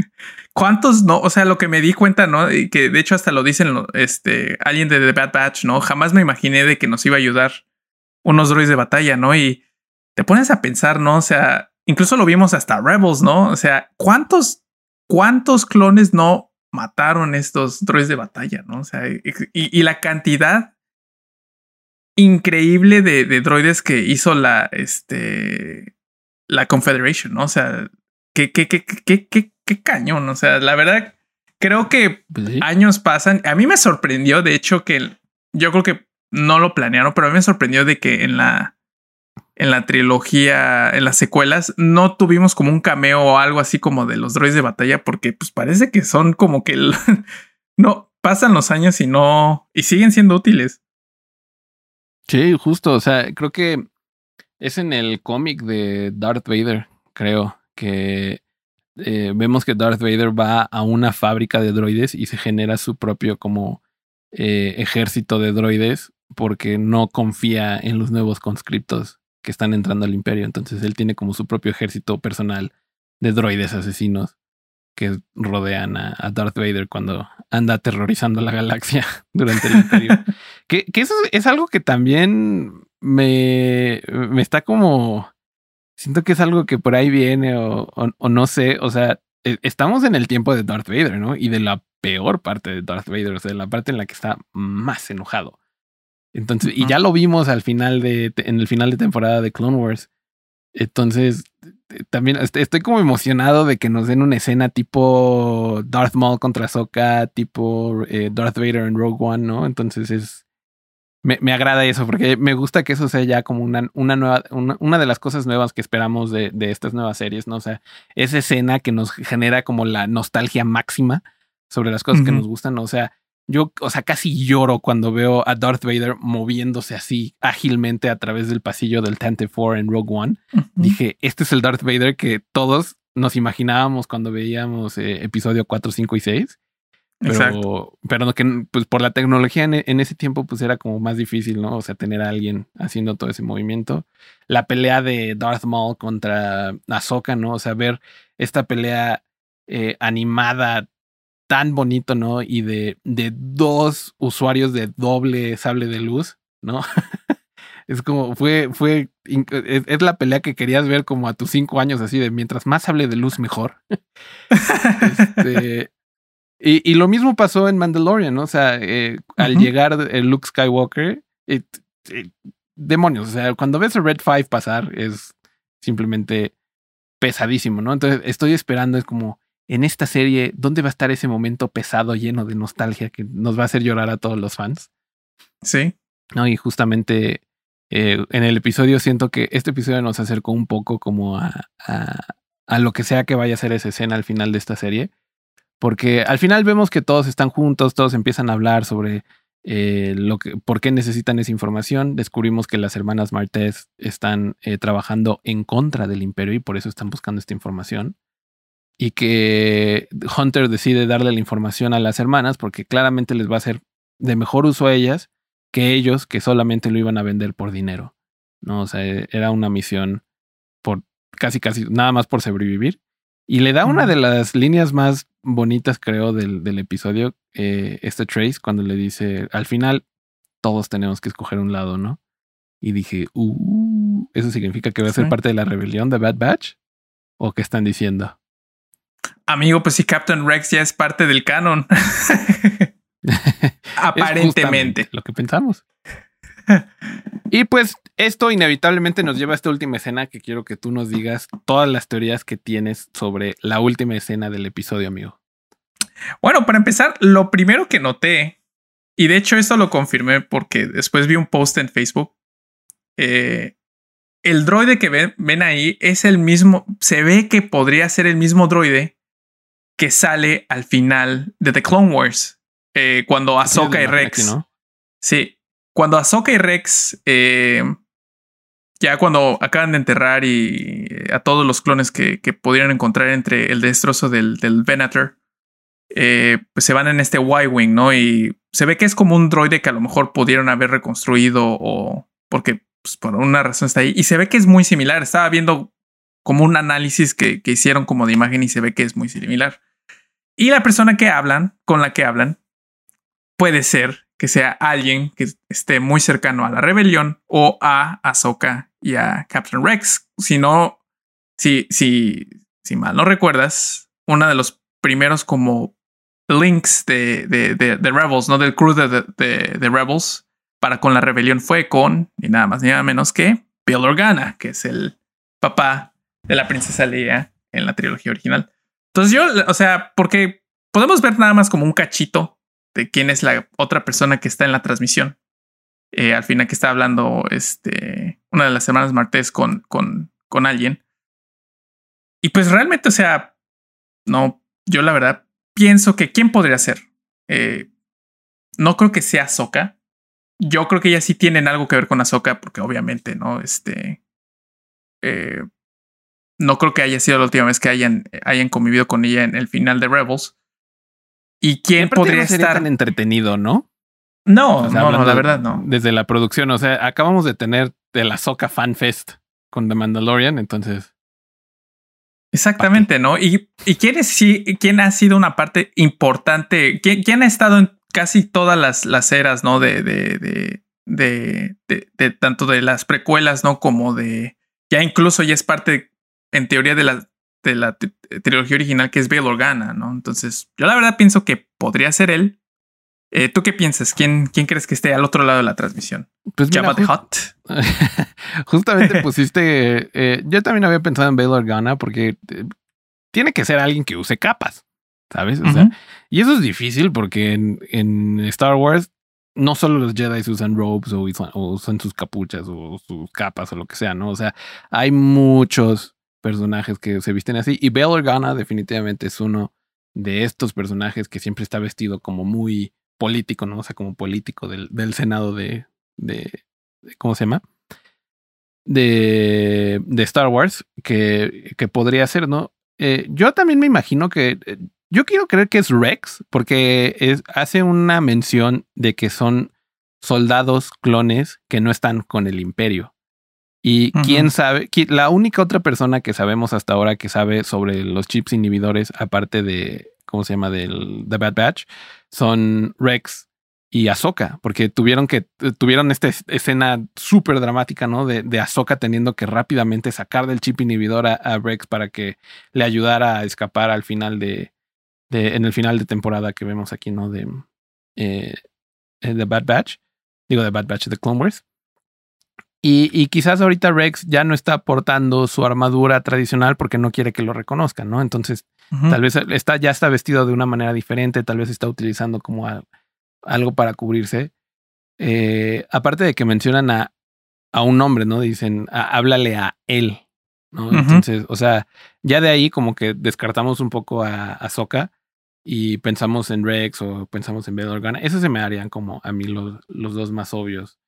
Speaker 2: ¿Cuántos no? O sea, lo que me di cuenta, ¿no? Y que de hecho hasta lo dicen este, alguien de The Bad Batch, ¿no? Jamás me imaginé de que nos iba a ayudar unos droids de batalla, ¿no? Y te pones a pensar, ¿no? O sea, incluso lo vimos hasta Rebels, ¿no? O sea, ¿cuántos, cuántos clones no mataron estos droids de batalla, ¿no? O sea, y, la cantidad increíble de, de, droides que hizo la, este, la Confederation, ¿no? O sea, ¿qué, qué, qué, qué, qué, qué cañón. O sea, la verdad, creo que pues años pasan. A mí me sorprendió, de hecho, que yo creo que no lo planearon, pero a mí me sorprendió de que en la en la trilogía, en las secuelas, no tuvimos como un cameo o algo así como de los droids de batalla, porque pues parece que son como que no pasan los años y no y siguen siendo útiles.
Speaker 1: Sí, justo. O sea, creo que es en el cómic de Darth Vader, creo que eh, vemos que Darth Vader va a una fábrica de droides y se genera su propio como eh, ejército de droides porque no confía en los nuevos conscriptos que están entrando al imperio. Entonces él tiene como su propio ejército personal de droides asesinos que rodean a, Darth Vader cuando anda aterrorizando la galaxia durante el imperio. que, que, eso es algo que también me, me está como siento que es algo que por ahí viene o, no sé, o sea, e, estamos en el tiempo de Darth Vader, ¿no? Y de la peor parte de Darth Vader, o sea, la parte en la que está más enojado. Entonces, y ya lo vimos al final de, en el final de temporada de Clone Wars. Entonces, también estoy como emocionado de que nos den una escena tipo Darth Maul contra Sokka, tipo eh, Darth Vader en Rogue One, ¿no? Entonces es, me, me, agrada eso, porque me gusta que eso sea ya como una, una nueva, una, de las cosas nuevas que esperamos de, de, estas nuevas series, ¿no? O sea, esa escena que nos genera como la nostalgia máxima sobre las cosas que nos gustan, ¿no? O sea, yo, o sea, casi lloro cuando veo a Darth Vader moviéndose así ágilmente a través del pasillo del Tante 4 en Rogue One. Dije, este es el Darth Vader que todos nos imaginábamos cuando veíamos eh, episodio 4, 5 y 6. Pero, pero que pues por la tecnología en, ese tiempo pues era como más difícil, ¿no? O sea, tener a alguien haciendo todo ese movimiento. La pelea de Darth Maul contra Ahsoka, ¿no? O sea, ver esta pelea eh, animada tan bonito, ¿no? Y de, de dos usuarios de doble sable de luz, ¿no? es como, fue, fue, es, es, la pelea que querías ver como a tus cinco años, así de mientras más sable de luz, mejor. este, y, lo mismo pasó en Mandalorian, ¿no? O sea, eh, al llegar el Luke Skywalker, demonios, o sea, cuando ves a Red Five pasar es simplemente pesadísimo, ¿no? Entonces estoy esperando, es como en esta serie, ¿dónde va a estar ese momento pesado, lleno de nostalgia que nos va a hacer llorar a todos los fans?
Speaker 2: Sí.
Speaker 1: No, y justamente eh, en el episodio siento que este episodio nos acercó un poco como a, a, a lo que sea que vaya a ser esa escena al final de esta serie porque al final vemos que todos están juntos, todos empiezan a hablar sobre eh, lo que, por qué necesitan esa información. Descubrimos que las hermanas Martés están eh, trabajando en contra del imperio y por eso están buscando esta información. Y que Hunter decide darle la información a las hermanas porque claramente les va a hacer de mejor uso a ellas que ellos que solamente lo iban a vender por dinero. No, o sea, era una misión por casi casi nada más por sobrevivir. Y le da una de las líneas más bonitas, creo, del, del episodio, eh, este Trace, cuando le dice, al final todos tenemos que escoger un lado, ¿no? Y dije, uh, ¿eso significa que va a ser parte de la rebelión de Bad Batch? ¿O qué están diciendo?
Speaker 2: Amigo, pues si Captain Rex ya es parte del canon. Aparentemente.
Speaker 1: lo que pensamos. y pues esto inevitablemente nos lleva a esta última escena que quiero que tú nos digas todas las teorías que tienes sobre la última escena del episodio, amigo.
Speaker 2: Bueno, para empezar, lo primero que noté, y de hecho esto lo confirmé porque después vi un post en Facebook, eh, el droide que ven, ven, ahí es el mismo, se ve que podría ser el mismo droide que sale al final de The Clone Wars, eh, cuando Ahsoka y Rex. ¿no? Sí, cuando Ahsoka y Rex, eh, ya cuando acaban de enterrar y eh, a todos los clones que, que pudieran encontrar entre el destrozo del, del Venator, eh, pues se van en este Y-Wing, ¿no? Y se ve que es como un droide que a lo mejor pudieron haber reconstruido o porque pues, por una razón está ahí. Y se ve que es muy similar. Estaba viendo como un análisis que, que hicieron como de imagen y se ve que es muy similar. Y la persona que hablan, con la que hablan, puede ser que sea alguien que esté muy cercano a la rebelión o a Ahsoka y a Captain Rex. Si no, si, si, si mal no recuerdas, uno de los primeros como links de, de, de, Rebels, no del crew de, Rebels para con la rebelión fue con ni nada más ni nada menos que Bill Organa, que es el papá de la princesa Leia en la trilogía original. Entonces yo, o sea, porque podemos ver nada más como un cachito de quién es la otra persona que está en la transmisión. Eh, al final que está hablando este, una de las hermanas Martés con, con, con alguien. Y pues realmente, o sea, no, yo la verdad pienso que quién podría ser. Eh, no creo que sea Ahsoka. Yo creo que ya sí tienen algo que ver con Ahsoka, porque obviamente, ¿no? Este. Eh, no creo que haya sido la última vez que hayan, hayan convivido con ella en el final de Rebels. ¿Y quién podría estar
Speaker 1: tan entretenido, no?
Speaker 2: No, no, no, la verdad no.
Speaker 1: Desde la producción, o sea, acabamos de tener de la Soca Fan Fest con The Mandalorian, entonces.
Speaker 2: Exactamente, ¿no? ¿Y, y quién, es, quién ha sido una parte importante? ¿Quién, quién ha estado en casi todas las, las eras, ¿no? De, de, de, de, de, tanto de las precuelas, ¿no? Como de. Ya incluso ya es parte, en teoría, de la, de la trilogía original, que es Bail Organa, ¿no? Entonces, yo la verdad pienso que podría ser él. Eh, ¿Tú qué piensas? ¿Quién, ¿Quién crees que esté al otro lado de la transmisión?
Speaker 1: Pues Jabba Hot. Justamente pusiste. Eh, yo también había pensado en Bail Organa porque eh, tiene que ser alguien que use capas, ¿sabes? O sea, y eso es difícil porque en, en, Star Wars no solo los Jedi usan robes o usan, sus capuchas o sus capas o lo que sea, ¿no? O sea, hay muchos personajes que se visten así y Bail Organa definitivamente es uno de estos personajes que siempre está vestido como muy político, ¿no? O sea, como político del, del Senado de, de, ¿cómo se llama? De, de Star Wars, que, que podría ser, ¿no? Eh, yo también me imagino que, eh, yo quiero creer que es Rex, porque es, hace una mención de que son soldados clones que no están con el imperio. Y quién sabe, la única otra persona que sabemos hasta ahora que sabe sobre los chips inhibidores, aparte de, ¿cómo se llama? Del The Bad Batch, son Rex y Ahsoka, porque tuvieron que, tuvieron esta escena súper dramática, ¿no? De, de Ahsoka teniendo que rápidamente sacar del chip inhibidor a, Rex para que le ayudara a escapar al final de, de, en el final de temporada que vemos aquí, ¿no? De, eh, The Bad Batch, digo The Bad Batch de Clone Wars. Y, y, quizás ahorita Rex ya no está portando su armadura tradicional porque no quiere que lo reconozcan, ¿no? Entonces, tal vez está, ya está vestido de una manera diferente, tal vez está utilizando como algo para cubrirse. Eh, aparte de que mencionan a, a un hombre, ¿no? Dicen, háblale a él, ¿no? Entonces, o sea, ya de ahí como que descartamos un poco a, a Soka y pensamos en Rex o pensamos en Bail Organa. Esos se me harían como a mí los, los dos más obvios.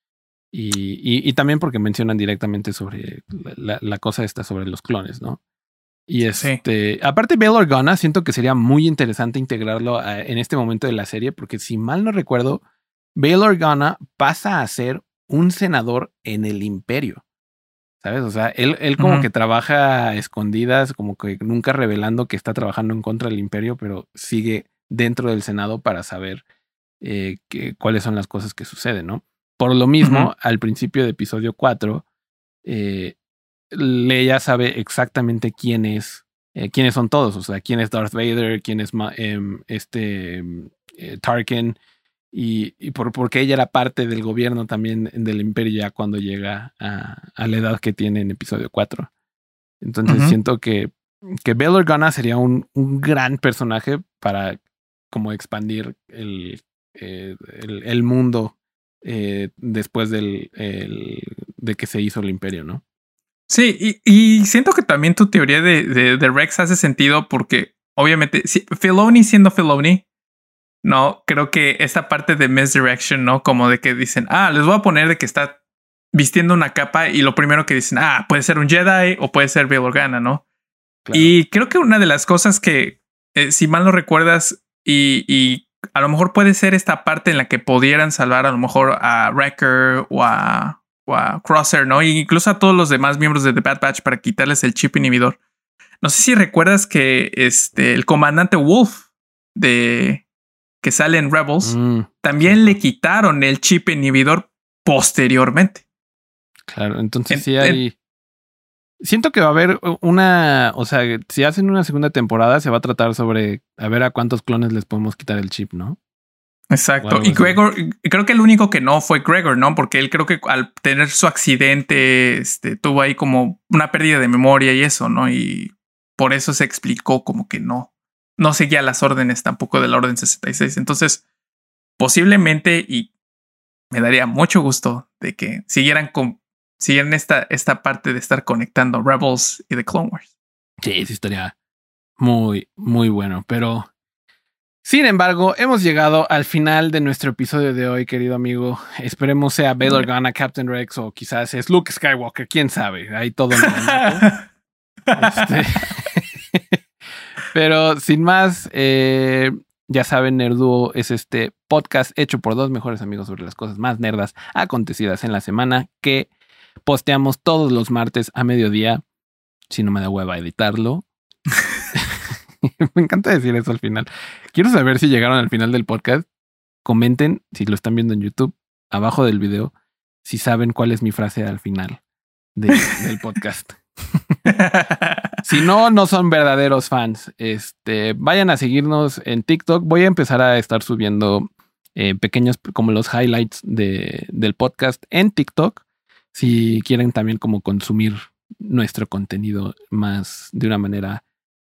Speaker 1: Y, y, también porque mencionan directamente sobre la, la, cosa esta sobre los clones, ¿no? Y este, aparte Bail Organa, siento que sería muy interesante integrarlo en este momento de la serie, porque si mal no recuerdo, Bail Organa pasa a ser un senador en el imperio. ¿Sabes? O sea, él, él como que trabaja a escondidas, como que nunca revelando que está trabajando en contra del imperio, pero sigue dentro del Senado para saber eh, que, cuáles son las cosas que suceden, ¿no? Por lo mismo, al principio de episodio 4, eh, Leia sabe exactamente quién es, eh, quiénes son todos, o sea, quién es Darth Vader, quién es em, este em, eh, Tarkin, y, y por, porque ella era parte del gobierno también del imperio ya cuando llega a, a la edad que tiene en episodio 4. Entonces siento que, que Bail Organa sería un, un gran personaje para como expandir el, el, el mundo eh, después del, de que se hizo el imperio, ¿no?
Speaker 2: Sí, y, siento que también tu teoría de, de, Rex hace sentido porque obviamente, si, Filoni siendo Filoni, no, creo que esta parte de misdirection, ¿no? Como de que dicen, ah, les voy a poner de que está vistiendo una capa y lo primero que dicen, ah, puede ser un Jedi o puede ser Bail Organa, ¿no? Y creo que una de las cosas que, eh, si mal no recuerdas, y, y, a lo mejor puede ser esta parte en la que pudieran salvar a lo mejor a Wrecker o a, o a Crosser, ¿no? E incluso a todos los demás miembros de The Bad Batch para quitarles el chip inhibidor. No sé si recuerdas que este, el comandante Wolf de que sale en Rebels mm. también le quitaron el chip inhibidor posteriormente.
Speaker 1: Claro, entonces sí hay. Siento que va a haber una, o sea, si hacen una segunda temporada se va a tratar sobre a ver a cuántos clones les podemos quitar el chip, ¿no?
Speaker 2: Exacto. Y Gregor, creo que el único que no fue Gregor, ¿no? Porque él creo que al tener su accidente, este, tuvo ahí como una pérdida de memoria y eso, ¿no? Y por eso se explicó como que no, no seguía las órdenes tampoco de la Orden 66. Entonces, posiblemente, y me daría mucho gusto de que siguieran con siguen esta, esta parte de estar conectando Rebels y The Clone Wars.
Speaker 1: Sí, sí estaría muy, muy bueno. Pero, sin embargo, hemos llegado al final de nuestro episodio de hoy, querido amigo. Esperemos sea Bail Organa, Captain Rex o quizás es Luke Skywalker, quién sabe. Ahí todo. este... Pero sin más, eh, ya saben, Nerduo es este podcast hecho por dos mejores amigos sobre las cosas más nerdas acontecidas en la semana que Posteamos todos los martes a mediodía. Si no me da hueva editarlo. me encanta decir eso al final. Quiero saber si llegaron al final del podcast. Comenten si lo están viendo en YouTube, abajo del video, si saben cuál es mi frase al final del podcast. si no, no son verdaderos fans. Este, vayan a seguirnos en TikTok. Voy a empezar a estar subiendo eh, pequeños como los highlights de, del podcast en TikTok si quieren también como consumir nuestro contenido más de una manera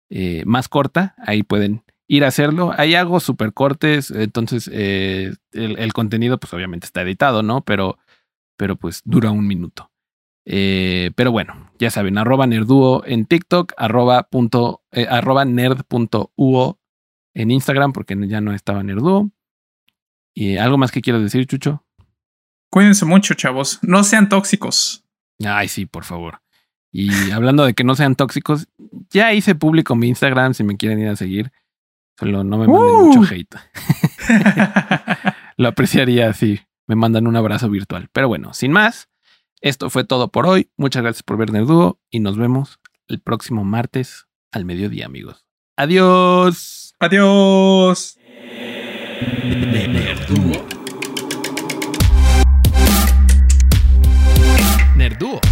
Speaker 1: eh, más corta, ahí pueden ir a hacerlo. Ahí hago super cortes, entonces eh, el, contenido pues obviamente está editado, ¿no? Pero, pero pues dura un minuto. Eh, pero bueno, ya saben, arroba nerduo en TikTok, arroba, punto, arroba nerd.uo en Instagram, porque ya no estaba nerduo. ¿Y algo más que quieras decir, Chucho?
Speaker 2: Cuídense mucho, chavos. No sean tóxicos.
Speaker 1: Ay, sí, por favor. Y hablando de que no sean tóxicos, ya hice público mi Instagram si me quieren ir a seguir. Solo no me manden mucho ¡Uh! hate. Lo apreciaría si me mandan un abrazo virtual. Pero bueno, sin más, esto fue todo por hoy. Muchas gracias por ver Nerduo y nos vemos el próximo martes al mediodía, amigos. Adiós.
Speaker 2: Adiós.
Speaker 3: tener dúo.